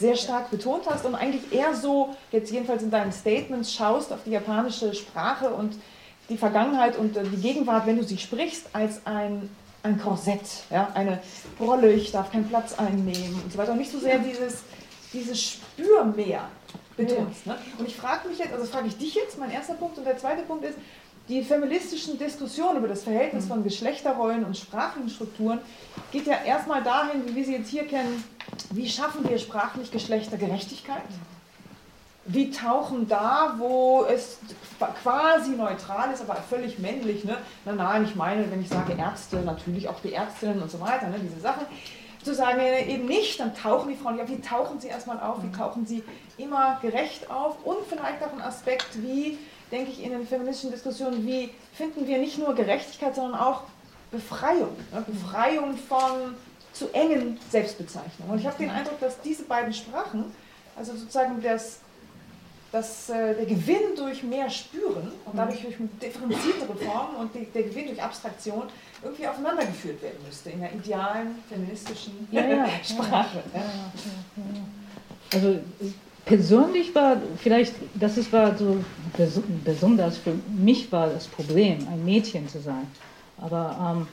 sehr stark betont hast und eigentlich eher so, jetzt jedenfalls in deinen Statements, schaust auf die japanische Sprache und die Vergangenheit und äh, die Gegenwart, wenn du sie sprichst, als ein, ein Korsett, ja? eine Rolle, ich darf keinen Platz einnehmen und so weiter. Und nicht so sehr dieses, dieses Spürmeer betonst. Ne? Und ich frage mich jetzt, also frage ich dich jetzt, mein erster Punkt, und der zweite Punkt ist, die feministischen Diskussionen über das Verhältnis von Geschlechterrollen und sprachlichen Strukturen geht ja erstmal dahin, wie wir sie jetzt hier kennen, wie schaffen wir sprachlich Geschlechtergerechtigkeit? Wie tauchen da, wo es quasi neutral ist, aber völlig männlich, ne? na nein, ich meine, wenn ich sage Ärzte, natürlich auch die Ärztinnen und so weiter, ne? diese Sachen, zu sagen, eben nicht, dann tauchen die Frauen nicht auf. Wie tauchen sie erstmal auf? Wie tauchen sie immer gerecht auf? Und vielleicht auch ein Aspekt, wie denke ich, in den feministischen Diskussionen, wie finden wir nicht nur Gerechtigkeit, sondern auch Befreiung. Ne? Befreiung von zu engen Selbstbezeichnungen. Und ich habe den Eindruck, dass diese beiden Sprachen, also sozusagen das, das, äh, der Gewinn durch mehr Spüren und dadurch durch differenziertere Formen und die, der Gewinn durch Abstraktion irgendwie aufeinandergeführt werden müsste in der idealen feministischen ja, ja, Sprache. Ja, also persönlich war vielleicht, das ist, war so besonders für mich war das Problem, ein Mädchen zu sein. Aber ähm,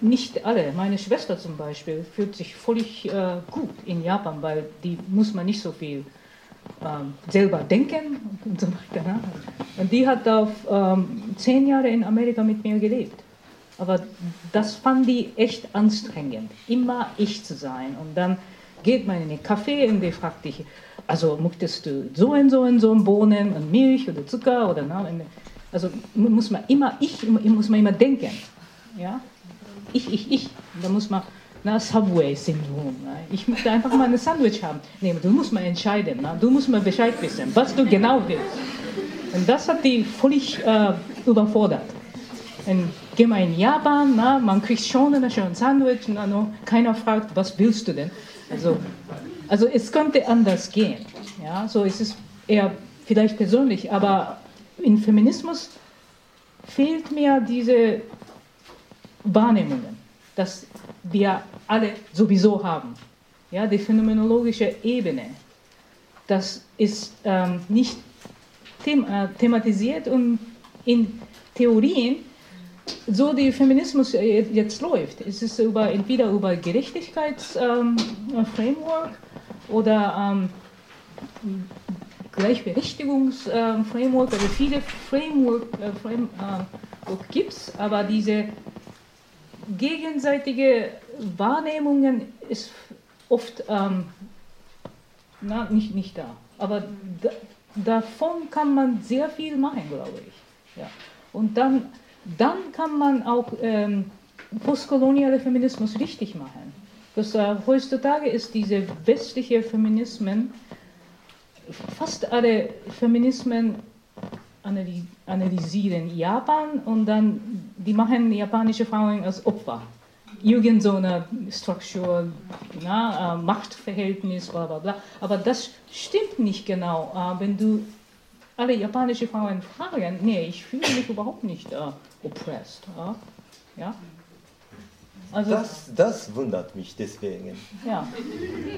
nicht alle. Meine Schwester zum Beispiel fühlt sich völlig äh, gut in Japan, weil die muss man nicht so viel selber denken und so weiter. Ne? Und die hat auf ähm, zehn Jahre in Amerika mit mir gelebt. Aber das fand die echt anstrengend, immer ich zu sein. Und dann geht man in den Café und die fragt dich, also möchtest du so und so und so Bohnen und Milch oder Zucker oder na, also muss man immer ich muss man immer denken, ja, ich ich ich, da muss man na, Subway-Syndrom. Ich möchte einfach mal ein Sandwich haben. Nee, du musst mal entscheiden. Na? Du musst mal Bescheid wissen, was du genau willst. Und das hat die völlig äh, überfordert. Und geh mal in Japan, na, man kriegt schon ein schönes Sandwich, na, no, keiner fragt, was willst du denn? Also also es könnte anders gehen. Ja, so ist es eher vielleicht persönlich, aber im Feminismus fehlt mir diese Wahrnehmungen, dass wir alle sowieso haben. Ja, die phänomenologische Ebene, das ist ähm, nicht them äh, thematisiert und in Theorien, so der Feminismus jetzt läuft. Es ist über, entweder über Gerechtigkeitsframework ähm, oder ähm, Gleichberechtigungsframework, also viele Framework, äh, Framework gibt es, aber diese gegenseitige Wahrnehmungen ist oft ähm, na, nicht, nicht da. Aber da, davon kann man sehr viel machen, glaube ich. Ja. Und dann, dann kann man auch ähm, postkoloniale Feminismus richtig machen. Das, äh, heutzutage ist diese westliche Feminismen, fast alle Feminismen analysieren Japan und dann die machen japanische Frauen als Opfer. Irgend so eine Struktur, na, äh, Machtverhältnis, bla bla bla. Aber das stimmt nicht genau. Äh, wenn du alle japanische Frauen fragen, nee, ich fühle mich überhaupt nicht äh, oppressed. Äh, ja? Also das, das wundert mich deswegen. Ja.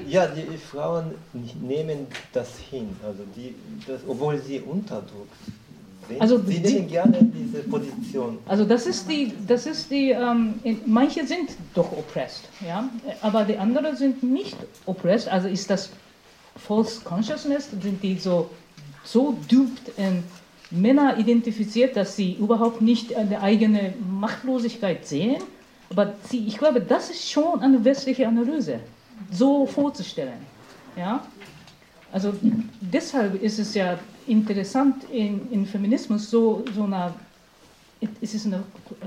ja, die Frauen nehmen das hin, also die, das, obwohl sie unterdrückt sind. Also sie nehmen gerne diese Position. Also das ist die, das ist die, ähm, manche sind doch oppressed, ja, aber die anderen sind nicht oppressed. Also ist das False Consciousness, sind die so, so duped in Männer identifiziert, dass sie überhaupt nicht eine eigene Machtlosigkeit sehen aber sie, ich glaube, das ist schon eine westliche Analyse. so vorzustellen. Ja? Also deshalb ist es ja interessant in, in Feminismus so, so eine, es ist eine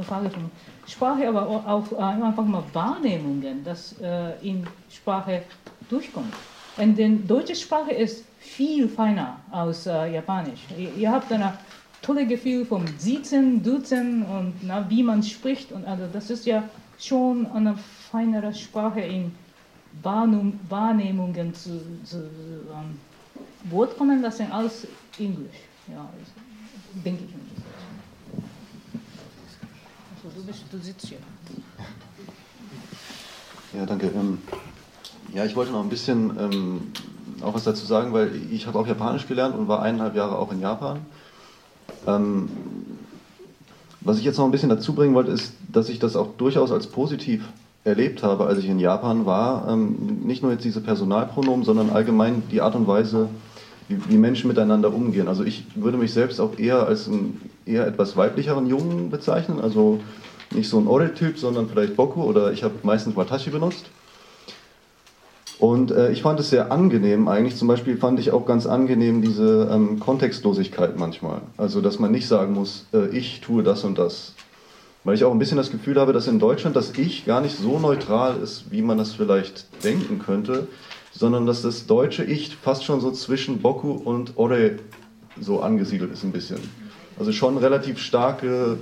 Frage von Sprache, aber auch einfach mal Wahrnehmungen, dass äh, in Sprache durchkommt. Und die deutsche Sprache ist viel feiner als äh, Japanisch. Ihr, ihr habt ein tolles Gefühl vom Siezen, Duzen und na, wie man spricht. Und also das ist ja schon eine feinere Sprache in Wahrnehmungen zu, zu um, Wort kommen lassen als Englisch. Ja, denke ich. Also, du, bist, du sitzt hier. Ja, danke. Ähm, ja, ich wollte noch ein bisschen ähm, auch was dazu sagen, weil ich habe auch Japanisch gelernt und war eineinhalb Jahre auch in Japan. Ähm, was ich jetzt noch ein bisschen dazu bringen wollte, ist, dass ich das auch durchaus als positiv erlebt habe, als ich in Japan war. Ähm, nicht nur jetzt diese Personalpronomen, sondern allgemein die Art und Weise, wie, Menschen miteinander umgehen. Also ich würde mich selbst auch eher als einen eher etwas weiblicheren Jungen bezeichnen. Also nicht so ein Ore-Typ, sondern vielleicht Boku oder ich habe meistens Watashi benutzt. Und äh, ich fand es sehr angenehm eigentlich. Zum Beispiel fand ich auch ganz angenehm diese ähm, Kontextlosigkeit manchmal. Also, dass man nicht sagen muss, äh, ich tue das und das. Weil ich auch ein bisschen das Gefühl habe, dass in Deutschland das Ich gar nicht so neutral ist, wie man das vielleicht denken könnte, sondern dass das deutsche Ich fast schon so zwischen Boku und Ore so angesiedelt ist ein bisschen. Also schon relativ starke,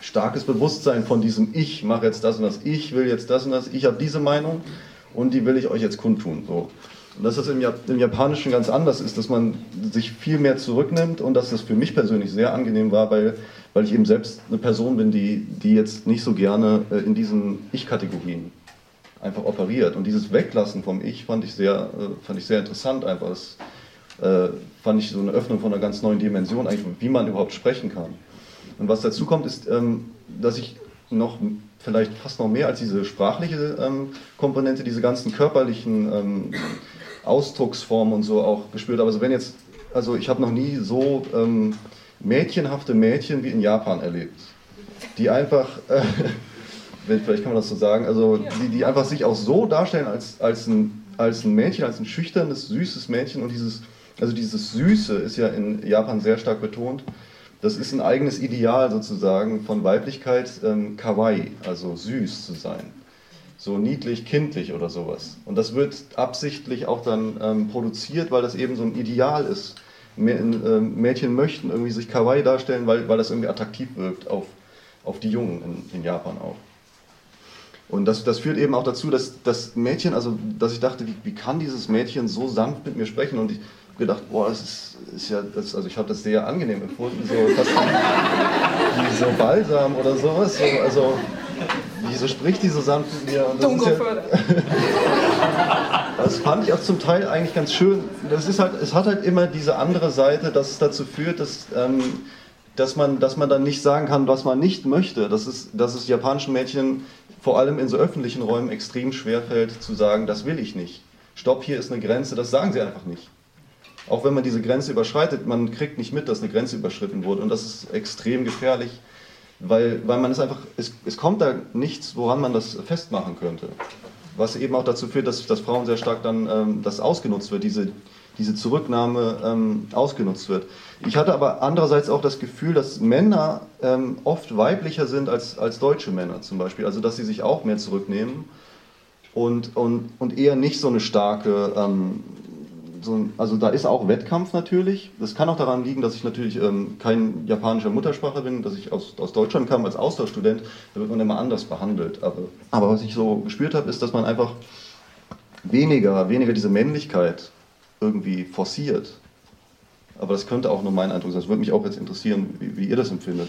starkes Bewusstsein von diesem Ich mache jetzt das und das, ich will jetzt das und das, ich habe diese Meinung und die will ich euch jetzt kundtun. So. Und dass das im, im, Japanischen ganz anders ist, dass man sich viel mehr zurücknimmt und dass das für mich persönlich sehr angenehm war, weil, weil ich eben selbst eine Person bin, die, die jetzt nicht so gerne äh, in diesen Ich-Kategorien einfach operiert. Und dieses Weglassen vom Ich fand ich sehr, äh, fand ich sehr interessant einfach. Das äh, fand ich so eine Öffnung von einer ganz neuen Dimension, eigentlich, wie man überhaupt sprechen kann. Und was dazu kommt, ist, ähm, dass ich noch vielleicht fast noch mehr als diese sprachliche ähm, Komponente, diese ganzen körperlichen ähm, Ausdrucksformen und so auch gespürt. Aber also wenn jetzt, also ich habe noch nie so ähm, mädchenhafte Mädchen wie in Japan erlebt, die einfach, äh, vielleicht kann man das so sagen, also die, die einfach sich auch so darstellen als, als, ein, als ein Mädchen, als ein schüchternes, süßes Mädchen und dieses, also dieses Süße ist ja in Japan sehr stark betont das ist ein eigenes Ideal sozusagen von Weiblichkeit, ähm, kawaii, also süß zu sein. So niedlich, kindlich oder sowas. Und das wird absichtlich auch dann ähm, produziert, weil das eben so ein Ideal ist. Ähm, Mädchen möchten irgendwie sich kawaii darstellen, weil, weil das irgendwie attraktiv wirkt auf, auf die Jungen in, in Japan auch. Und das, das führt eben auch dazu, dass das Mädchen, also dass ich dachte, wie, wie kann dieses Mädchen so sanft mit mir sprechen? Und ich, gedacht, boah, das ist, ist ja, das, also ich habe das sehr angenehm empfunden, so fast wie so Balsam oder sowas. So, also, wieso spricht die so sanft mit mir? Und das, ist ja, das fand ich auch zum Teil eigentlich ganz schön. Das ist halt, es hat halt immer diese andere Seite, dass es dazu führt, dass, ähm, dass, man, dass man dann nicht sagen kann, was man nicht möchte. Das ist, dass es japanischen Mädchen vor allem in so öffentlichen Räumen extrem schwer fällt zu sagen, das will ich nicht. Stopp, hier ist eine Grenze, das sagen sie einfach nicht auch wenn man diese Grenze überschreitet, man kriegt nicht mit, dass eine Grenze überschritten wurde. Und das ist extrem gefährlich, weil, weil man es einfach, es, es kommt da nichts, woran man das festmachen könnte. Was eben auch dazu führt, dass, dass Frauen sehr stark dann ähm, das ausgenutzt wird, diese, diese Zurücknahme ähm, ausgenutzt wird. Ich hatte aber andererseits auch das Gefühl, dass Männer ähm, oft weiblicher sind als, als deutsche Männer zum Beispiel. Also dass sie sich auch mehr zurücknehmen und, und, und eher nicht so eine starke ähm, so, also da ist auch Wettkampf natürlich. Das kann auch daran liegen, dass ich natürlich ähm, kein japanischer Muttersprache bin, dass ich aus, aus Deutschland kam als Austauschstudent. Da wird man immer anders behandelt. Aber, aber was ich so gespürt habe, ist, dass man einfach weniger, weniger diese Männlichkeit irgendwie forciert. Aber das könnte auch nur mein Eindruck sein. Es würde mich auch jetzt interessieren, wie, wie ihr das empfindet.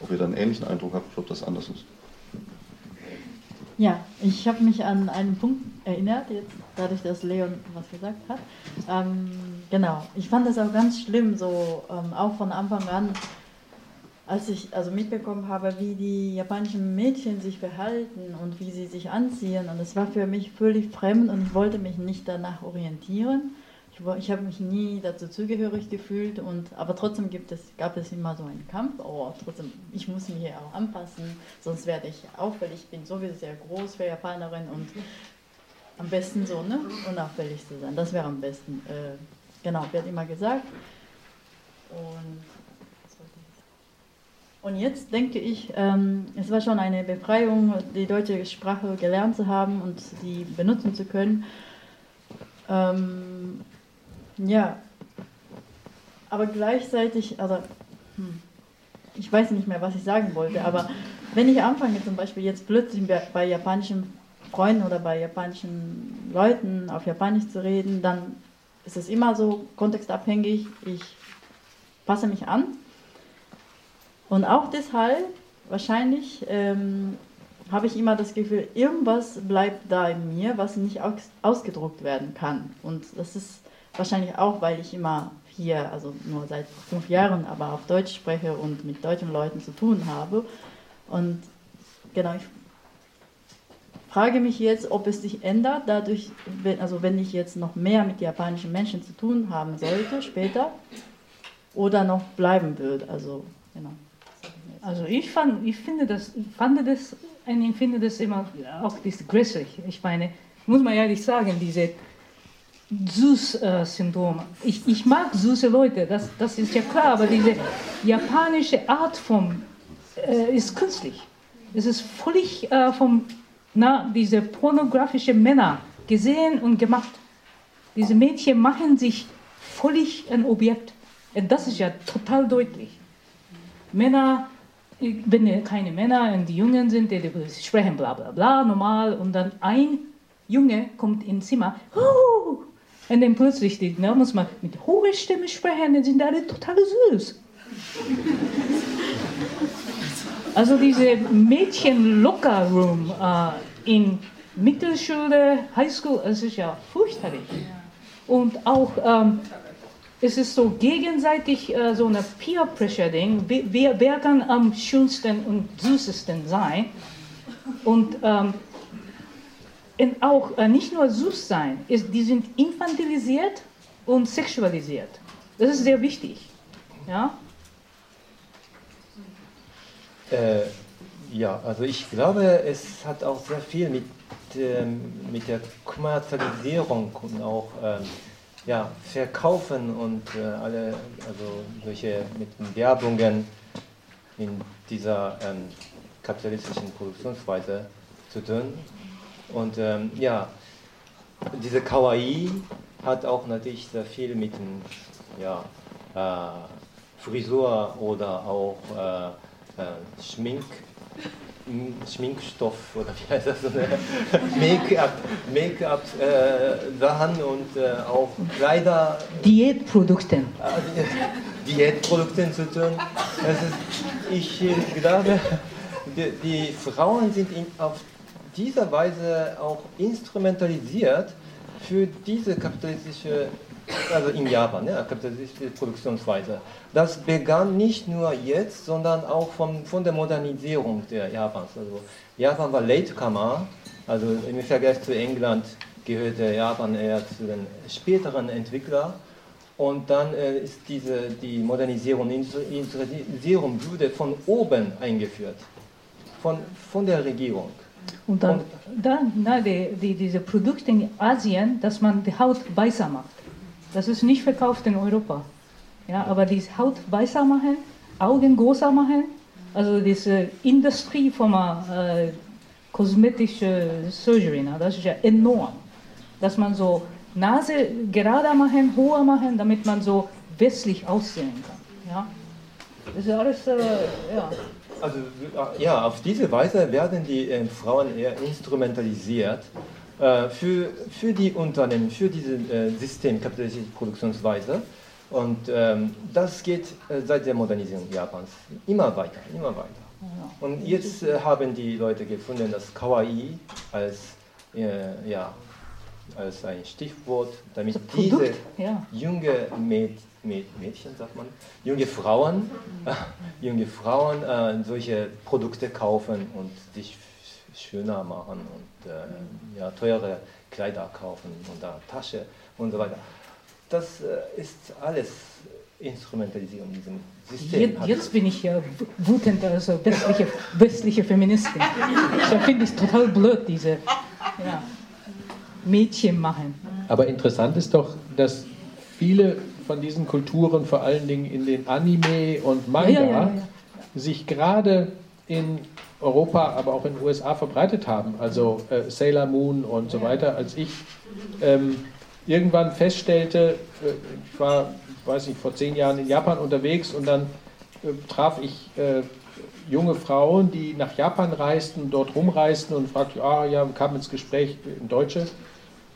Ob ihr da einen ähnlichen Eindruck habt, ob das anders ist. Ja, ich habe mich an einen Punkt erinnert, jetzt dadurch, dass Leon was gesagt hat. Ähm, genau, ich fand das auch ganz schlimm, so ähm, auch von Anfang an, als ich also mitbekommen habe, wie die japanischen Mädchen sich verhalten und wie sie sich anziehen. Und es war für mich völlig fremd und ich wollte mich nicht danach orientieren ich habe mich nie dazu zugehörig gefühlt, und, aber trotzdem gibt es, gab es immer so einen Kampf. Oh, trotzdem, ich muss mich hier auch anpassen, sonst werde ich auffällig. Ich bin sowieso sehr groß für Japanerin und am besten so, ne? Unauffällig zu sein. Das wäre am besten. Äh, genau, wird immer gesagt. Und, und jetzt denke ich, ähm, es war schon eine Befreiung, die deutsche Sprache gelernt zu haben und die benutzen zu können. Ähm, ja, aber gleichzeitig, also hm, ich weiß nicht mehr, was ich sagen wollte, aber wenn ich anfange zum Beispiel jetzt plötzlich bei japanischen Freunden oder bei japanischen Leuten auf Japanisch zu reden, dann ist es immer so kontextabhängig. Ich passe mich an. Und auch deshalb, wahrscheinlich, ähm, habe ich immer das Gefühl, irgendwas bleibt da in mir, was nicht aus ausgedruckt werden kann. Und das ist wahrscheinlich auch, weil ich immer hier, also nur seit fünf Jahren, aber auf Deutsch spreche und mit deutschen Leuten zu tun habe. Und genau, ich frage mich jetzt, ob es sich ändert, dadurch, wenn, also wenn ich jetzt noch mehr mit japanischen Menschen zu tun haben sollte später oder noch bleiben wird. Also, genau. Also ich, fand, ich finde das, fand das, ich finde das immer auch grässlich. Ich meine, muss man ehrlich sagen, diese Süß-Syndrom. Ich, ich mag süße Leute, das, das ist ja klar, aber diese japanische Art von äh, ist künstlich. Es ist völlig äh, vom, na, diese pornografischen Männer gesehen und gemacht. Diese Mädchen machen sich völlig ein Objekt. Das ist ja total deutlich. Männer, wenn keine Männer und die Jungen sind, die sprechen bla bla bla normal und dann ein Junge kommt ins Zimmer, oh, und dann plötzlich die, ne, muss man mit hoher Stimme sprechen, dann sind alle total süß. Also diese Mädchen-Locker-Room äh, in Mittelschule, Highschool, es ist ja fürchterlich. Und auch ähm, es ist so gegenseitig äh, so eine Peer-Pressure-Ding. Wer, wer, kann am schönsten und süßesten sein? Und ähm, und auch äh, nicht nur süß sein, ist, die sind infantilisiert und sexualisiert. Das ist sehr wichtig. Ja, äh, ja also ich glaube, es hat auch sehr viel mit, ähm, mit der Kommerzialisierung und auch ähm, ja, Verkaufen und äh, alle also solche mit Werbungen in dieser ähm, kapitalistischen Produktionsweise zu tun. Und ähm, ja, diese Kawaii hat auch natürlich sehr viel mit dem ja, äh, Frisur oder auch äh, äh, Schmink, Schminkstoff oder wie heißt das? Make-up, Make-up äh, Sachen und äh, auch Kleider. Diätprodukten. Äh, Diätprodukten zu tun. Ist, ich glaube, die, die Frauen sind in, auf dieser Weise auch instrumentalisiert für diese kapitalistische, also in Japan, ja, kapitalistische Produktionsweise. Das begann nicht nur jetzt, sondern auch von, von der Modernisierung der Japans. Also Japan war Latecomer, also im Vergleich zu England gehörte Japan eher zu den späteren Entwicklern. Und dann äh, ist diese, die Modernisierung, Industrialisierung wurde von oben eingeführt, von, von der Regierung. Und dann, dann na, die, die, diese Produkte in Asien, dass man die Haut weißer macht. Das ist nicht verkauft in Europa. Ja, aber die Haut weißer machen, Augen größer machen, also diese Industrie von äh, kosmetischer Surgery, na, das ist ja enorm. Dass man so Nase gerade machen, hoher machen, damit man so westlich aussehen kann. Ja? Das ist alles, äh, ja. Also ja, auf diese Weise werden die äh, Frauen eher instrumentalisiert äh, für, für die Unternehmen, für diese äh, systemkapitalistische Produktionsweise. Und ähm, das geht äh, seit der Modernisierung Japans immer weiter, immer weiter. Und jetzt äh, haben die Leute gefunden, dass Kawaii als, äh, ja, als ein Stichwort, damit diese ja. junge Mädchen Mädchen, sagt man, junge Frauen, äh, junge Frauen äh, solche Produkte kaufen und sich schöner machen und äh, ja, teure Kleider kaufen und da Tasche und so weiter. Das äh, ist alles Instrumentalisierung in diesem System. Jetzt, jetzt bin ich ja wütend, also westliche, westliche Feministin. Ich finde es total blöd, diese. Ja. Mädchen machen. Aber interessant ist doch, dass viele von diesen Kulturen, vor allen Dingen in den Anime und Manga, Ja, ja, ja, ja. sich gerade in Europa, aber auch in den USA verbreitet haben. Also äh, Sailor Moon und so weiter. Als ich ähm, irgendwann feststellte, äh, ich war, weiß nicht, vor zehn Jahren in Japan unterwegs und dann äh, traf ich äh, junge Frauen, die nach Japan reisten, dort rumreisten und fragte, ah ja, kam ins Gespräch in Deutsche.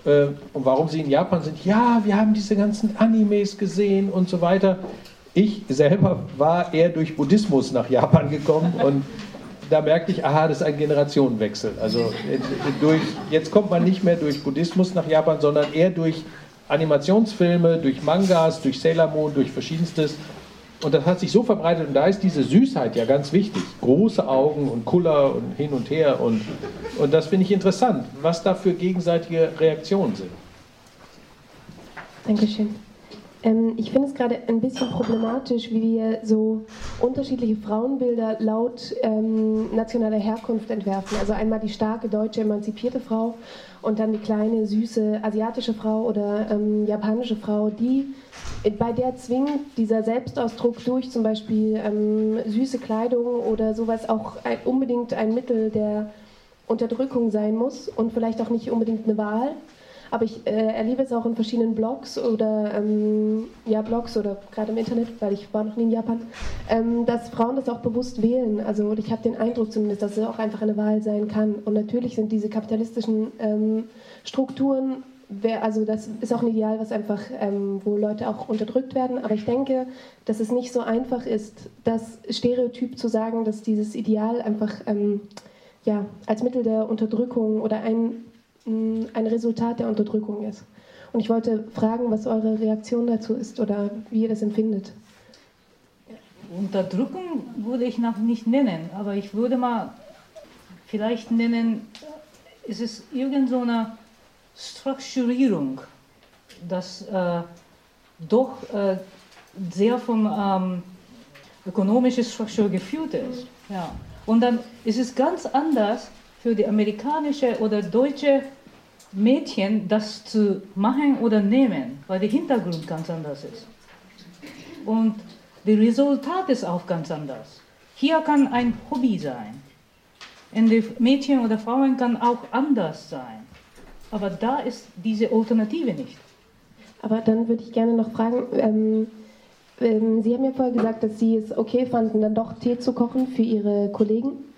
Äh, und warum sie in Japan sind? Ja, wir haben diese ganzen Animes gesehen und so weiter. Ich selber war eher durch Buddhismus nach Japan gekommen und da merkte ich, aha, das ist ein Generationenwechsel. Also durch, jetzt kommt man nicht mehr durch Buddhismus nach Japan, sondern eher durch Animationsfilme, durch Mangas, durch Sailor Moon, durch verschiedenstes. Und das hat sich so verbreitet und da ist diese Süßheit ja ganz wichtig. Große Augen und Kuller und hin und her und, und das finde ich interessant, was da für gegenseitige Reaktionen sind. Dankeschön. Ähm, ich finde es gerade ein bisschen problematisch, wie wir so unterschiedliche Frauenbilder laut ähm, nationaler Herkunft entwerfen. Also einmal die starke deutsche emanzipierte Frau und dann die kleine süße asiatische Frau oder ähm, japanische Frau, die bei der zwingt dieser Selbstausdruck durch zum Beispiel ähm, süße Kleidung oder sowas auch ein, unbedingt ein Mittel der Unterdrückung sein muss und vielleicht auch nicht unbedingt eine Wahl. Aber ich äh, erlebe es auch in verschiedenen Blogs oder ähm, ja Blogs oder gerade im Internet, weil ich war noch nie in Japan, ähm, dass Frauen das auch bewusst wählen. Also ich habe den Eindruck zumindest, dass es auch einfach eine Wahl sein kann. Und natürlich sind diese kapitalistischen ähm, Strukturen, also das ist auch ein Ideal, was einfach, ähm, wo Leute auch unterdrückt werden. Aber ich denke, dass es nicht so einfach ist, das Stereotyp zu sagen, dass dieses Ideal einfach ähm, ja, als Mittel der Unterdrückung oder ein ein Resultat der Unterdrückung ist. Und ich wollte fragen, was eure Reaktion dazu ist oder wie ihr das empfindet. Unterdrückung würde ich noch nicht nennen, aber ich würde mal vielleicht nennen, es ist irgend so eine Strukturierung, das äh, doch äh, sehr vom ähm, ökonomischen Struktur geführt ist. Ja. Und dann ist es ganz anders für die amerikanische oder deutsche Mädchen, das zu machen oder nehmen, weil der Hintergrund ganz anders ist. Und das Resultat ist auch ganz anders. Hier kann ein Hobby sein. In den Mädchen oder Frauen kann auch anders sein. Aber da ist diese Alternative nicht. Aber dann würde ich gerne noch fragen, ähm, ähm, Sie haben ja vorher gesagt, dass Sie es okay fanden, dann doch Tee zu kochen für Ihre Kollegen.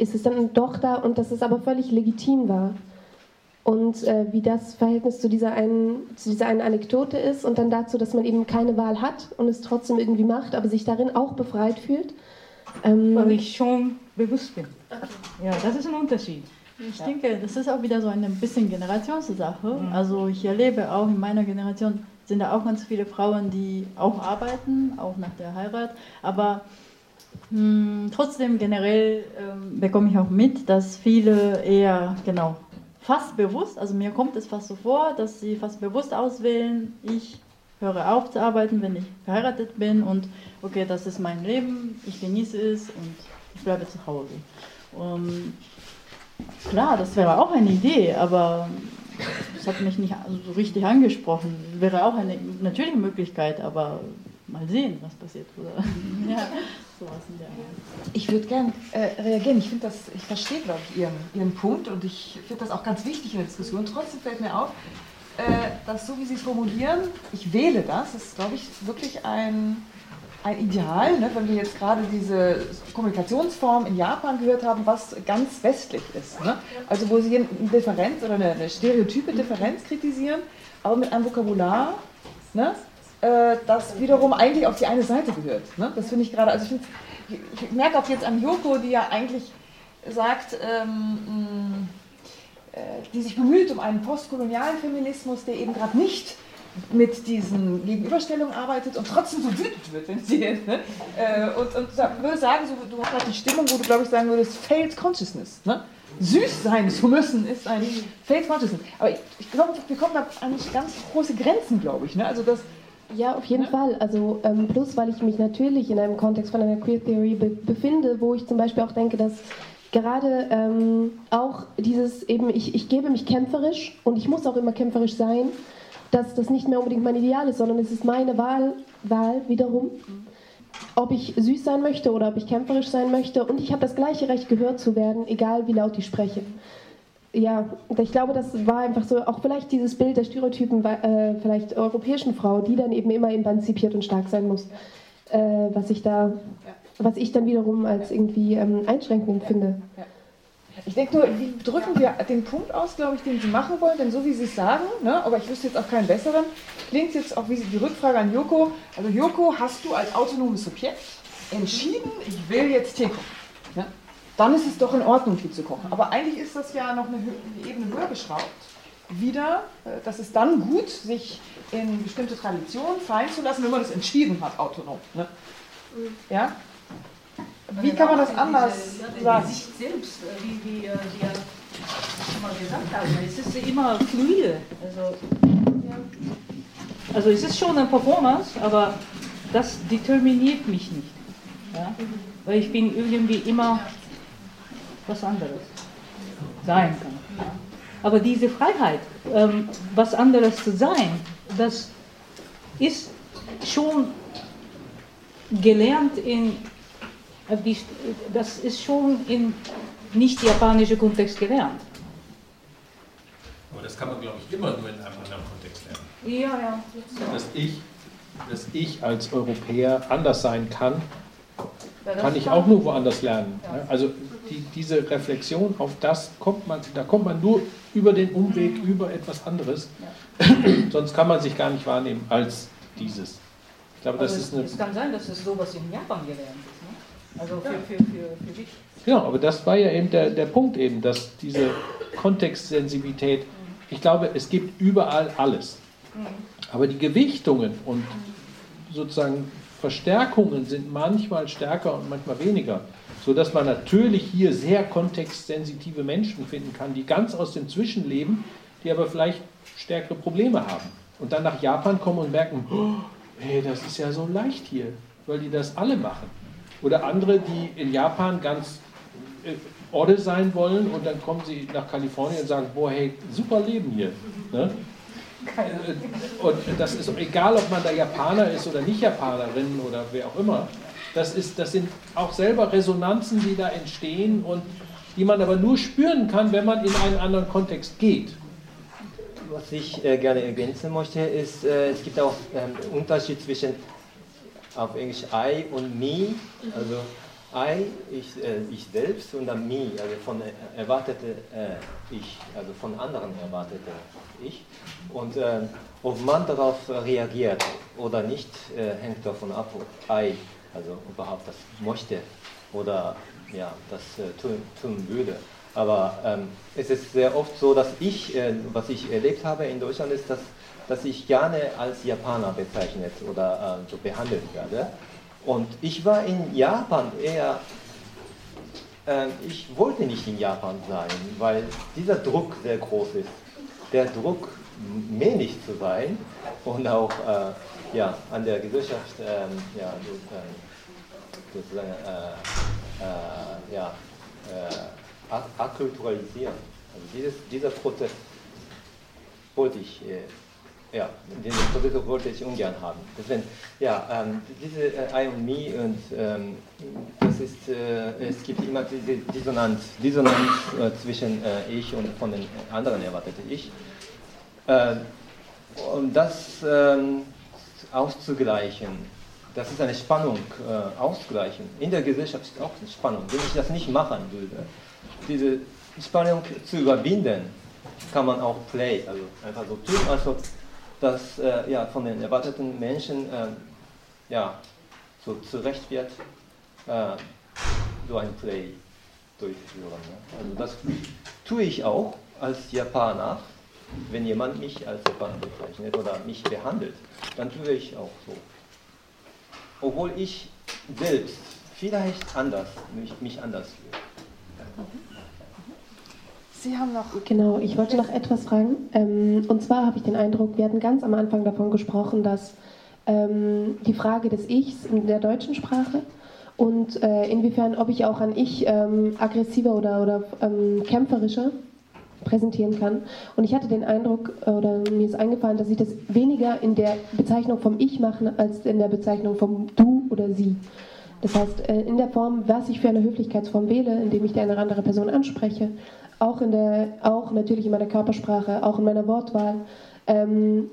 Ist es dann doch da und dass es aber völlig legitim war? Und äh, wie das Verhältnis zu dieser, einen, zu dieser einen Anekdote ist und dann dazu, dass man eben keine Wahl hat und es trotzdem irgendwie macht, aber sich darin auch befreit fühlt. Ähm, Weil ich schon bewusst bin. Ja, das ist ein Unterschied. Ich denke, das ist auch wieder so eine bisschen Generationssache. Also ich erlebe auch in meiner Generation sind da auch ganz viele Frauen, die auch arbeiten, auch nach der Heirat. Aber trotzdem generell ähm, bekomme ich auch mit, dass viele eher genau fast bewusst, also mir kommt es fast so vor, dass sie fast bewusst auswählen, ich höre auf zu arbeiten, wenn ich verheiratet bin und okay, das ist mein Leben, ich genieße es und ich bleibe zu Hause. Und klar, das wäre auch eine Idee, aber das hat mich nicht so richtig angesprochen. Wäre auch eine natürliche Möglichkeit, aber mal sehen, was passiert. Oder? ja, sowas in der Art. Ich würde gern äh, reagieren. Ich finde das, ich verstehe, glaube ich, Ihren, Ihren Punkt und ich finde das auch ganz wichtig in der Diskussion. Trotzdem fällt mir auf, äh, dass so wie Sie es formulieren, ich wähle das, ist, glaube ich, wirklich ein, ein Ideal, ne? wenn wir jetzt gerade diese Kommunikationsform in Japan gehört haben, was ganz westlich ist. Ne? Also wo Sie eine Differenz oder eine, eine stereotype Differenz kritisieren, aber mit einem Vokabular, ne? Äh, das wiederum eigentlich auf die eine Seite gehört. Ne? Das finde ich gerade, also ich, ich, merke auch jetzt an Yoko, die ja eigentlich sagt, ähm, äh, die sich bemüht um einen postkolonialen Feminismus, der eben gerade nicht mit diesen Gegenüberstellungen arbeitet und trotzdem so wütend wird, wenn sie ne? äh, und, und würde sagen, so, du hast halt die Stimmung, wo du glaube ich sagen würdest, failed consciousness. Ne? Süß sein zu müssen ist ein failed consciousness. Aber ich, ich glaube, wir kommen da an ganz große Grenzen, glaube ich. Ne? Also das, Ja, auf jeden Ne? Fall. Also ähm, plus, weil ich mich natürlich in einem Kontext von einer Queer Theory be befinde, wo ich zum Beispiel auch denke, dass gerade ähm, auch dieses eben, ich, ich gebe mich kämpferisch und ich muss auch immer kämpferisch sein, dass das nicht mehr unbedingt mein Ideal ist, sondern es ist meine Wahl, Wahl wiederum, ob ich süß sein möchte oder ob ich kämpferisch sein möchte. Und ich habe das gleiche Recht, gehört zu werden, egal wie laut ich spreche. Ja, ich glaube, das war einfach so, auch vielleicht dieses Bild der Stereotypen, äh, vielleicht europäischen Frau, die dann eben immer emanzipiert und stark sein muss, äh, was ich da, was ich dann wiederum als irgendwie ähm, einschränkend finde. Ich denke nur, wie drücken wir den Punkt aus, glaube ich, den Sie machen wollen, denn so wie Sie es sagen, ne, aber ich wüsste jetzt auch keinen besseren, klingt jetzt auch wie die Rückfrage an Joko. Also Joko, hast du als autonomes Subjekt entschieden, ich will jetzt Tee kochen? Dann ist es doch in Ordnung, Tee zu kochen. Aber eigentlich ist das ja noch eine, eine Ebene höher geschraubt. Wieder, äh, das ist dann gut, sich in bestimmte Traditionen fallen zu lassen, wenn man das entschieden hat, autonom. Ne? Ja? Wie kann man das anders sagen? Sich selbst, äh, wie, wie äh, wir schon mal gesagt haben, es ist immer fluide. Also, also es ist schon eine Performance, aber das determiniert mich nicht. Ja? Weil ich bin irgendwie immer was anderes sein kann. Aber diese Freiheit, ähm, was anderes zu sein, das ist schon gelernt in das ist schon im nicht japanischen Kontext gelernt. Aber das kann man, glaube ich, immer nur in einem anderen Kontext lernen. Ja, ja. Dass ich, dass ich als Europäer anders sein kann, kann ich auch nur woanders lernen. Ja. Also die, diese Reflexion auf das kommt man, da kommt man nur über den Umweg, über etwas anderes. Ja. Sonst kann man sich gar nicht wahrnehmen als dieses. Ich glaube, das ist eine. Es kann sein, dass es sowas in Japan gelernt ist. Also für, für, für, für dich. Genau, aber das war ja eben der, der Punkt eben, dass diese Kontextsensibilität, ich glaube, es gibt überall alles. Aber die Gewichtungen und sozusagen Verstärkungen sind manchmal stärker und manchmal weniger, sodass man natürlich hier sehr kontextsensitive Menschen finden kann, die ganz aus dem Zwischenleben, die aber vielleicht stärkere Probleme haben. Und dann nach Japan kommen und merken, oh, hey, das ist ja so leicht hier, weil die das alle machen. Oder andere, die in Japan ganz äh, Orde sein wollen und dann kommen sie nach Kalifornien und sagen, boah, hey, super Leben hier. Ne? Und das ist egal, ob man da Japaner ist oder nicht Japanerin oder wer auch immer. Das, ist, das sind auch selber Resonanzen, die da entstehen und die man aber nur spüren kann, wenn man in einen anderen Kontext geht. Was ich äh, gerne ergänzen möchte, ist, äh, es gibt auch einen ähm, Unterschied zwischen auf Englisch I und me, also I, ich, äh, ich selbst und dann me, also von erwartete äh, ich, also von anderen erwartete ich. Und äh, ob man darauf reagiert oder nicht, äh, hängt davon ab, ob I, also überhaupt das möchte oder ja, das äh, tun, tun würde. Aber ähm, es ist sehr oft so, dass ich, äh, was ich erlebt habe in Deutschland, ist, dass dass ich gerne als Japaner bezeichnet oder äh, so behandelt werde. Und ich war in Japan eher, äh, ich wollte nicht in Japan sein, weil dieser Druck sehr groß ist. Der Druck, männlich zu sein und auch äh, ja, an der Gesellschaft ähm, ja, ähm, sozusagen äh, äh, ja, äh, akkulturalisieren. Also dieses, dieser Prozess wollte ich ja, diese Produkte wollte ich ungern haben. Deswegen, ja, ähm, diese äh, I und Me und ähm, das ist, äh, es gibt immer diese Dissonanz, Dissonanz äh, zwischen äh, ich und von den anderen erwartete ich. Äh, um das ähm, auszugleichen, das ist eine Spannung äh, ausgleichen. In der Gesellschaft ist auch eine Spannung. Wenn ich das nicht machen würde, diese Spannung zu überwinden, kann man auch Play, also einfach so tun, als ob dass äh, ja, von den erwarteten Menschen äh, ja, so zurecht wird, äh, so ein Play durchführen. Ne? Also das tue ich auch als Japaner. Wenn jemand mich als Japaner bezeichnet oder mich behandelt, dann tue ich auch so. Obwohl ich selbst vielleicht anders, mich, mich anders fühle. Sie haben noch. Genau, ich wollte noch etwas fragen. Ähm, und zwar habe ich den Eindruck, wir hatten ganz am Anfang davon gesprochen, dass ähm, die Frage des Ichs in der deutschen Sprache und äh, inwiefern, ob ich auch an ich ähm, aggressiver oder, oder ähm, kämpferischer präsentieren kann. Und ich hatte den Eindruck, äh, oder mir ist eingefallen, dass ich das weniger in der Bezeichnung vom Ich mache, als in der Bezeichnung vom Du oder Sie. Das heißt, äh, in der Form, was ich für eine Höflichkeitsform wähle, indem ich die eine andere Person anspreche, auch, in der, auch natürlich in meiner Körpersprache, auch in meiner Wortwahl, ähm,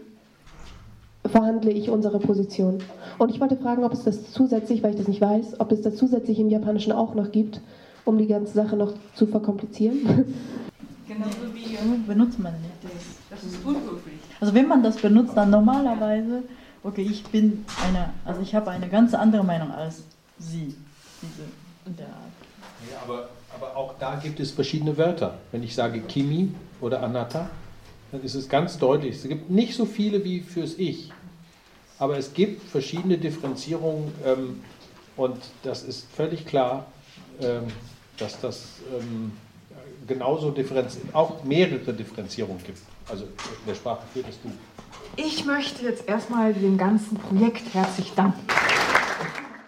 verhandle ich unsere Position. Und ich wollte fragen, ob es das zusätzlich, weil ich das nicht weiß, ob es das zusätzlich im Japanischen auch noch gibt, um die ganze Sache noch zu verkomplizieren. Genauso wie benutzt man nicht. Das, das ist unhöflich. Also wenn man das benutzt, dann normalerweise, okay, ich bin eine, also ich habe eine ganz andere Meinung als Sie. Diese in der Art. Ja, aber, aber auch da gibt es verschiedene Wörter. Wenn ich sage Kimi oder Anatta, dann ist es ganz deutlich. Es gibt nicht so viele wie fürs Ich, aber es gibt verschiedene Differenzierungen ähm, und das ist völlig klar, ähm, dass das ähm, genauso differenzi auch mehrere Differenzierungen gibt. Also in der Sprache für das Du. Ich möchte jetzt erstmal dem ganzen Projekt herzlich danken.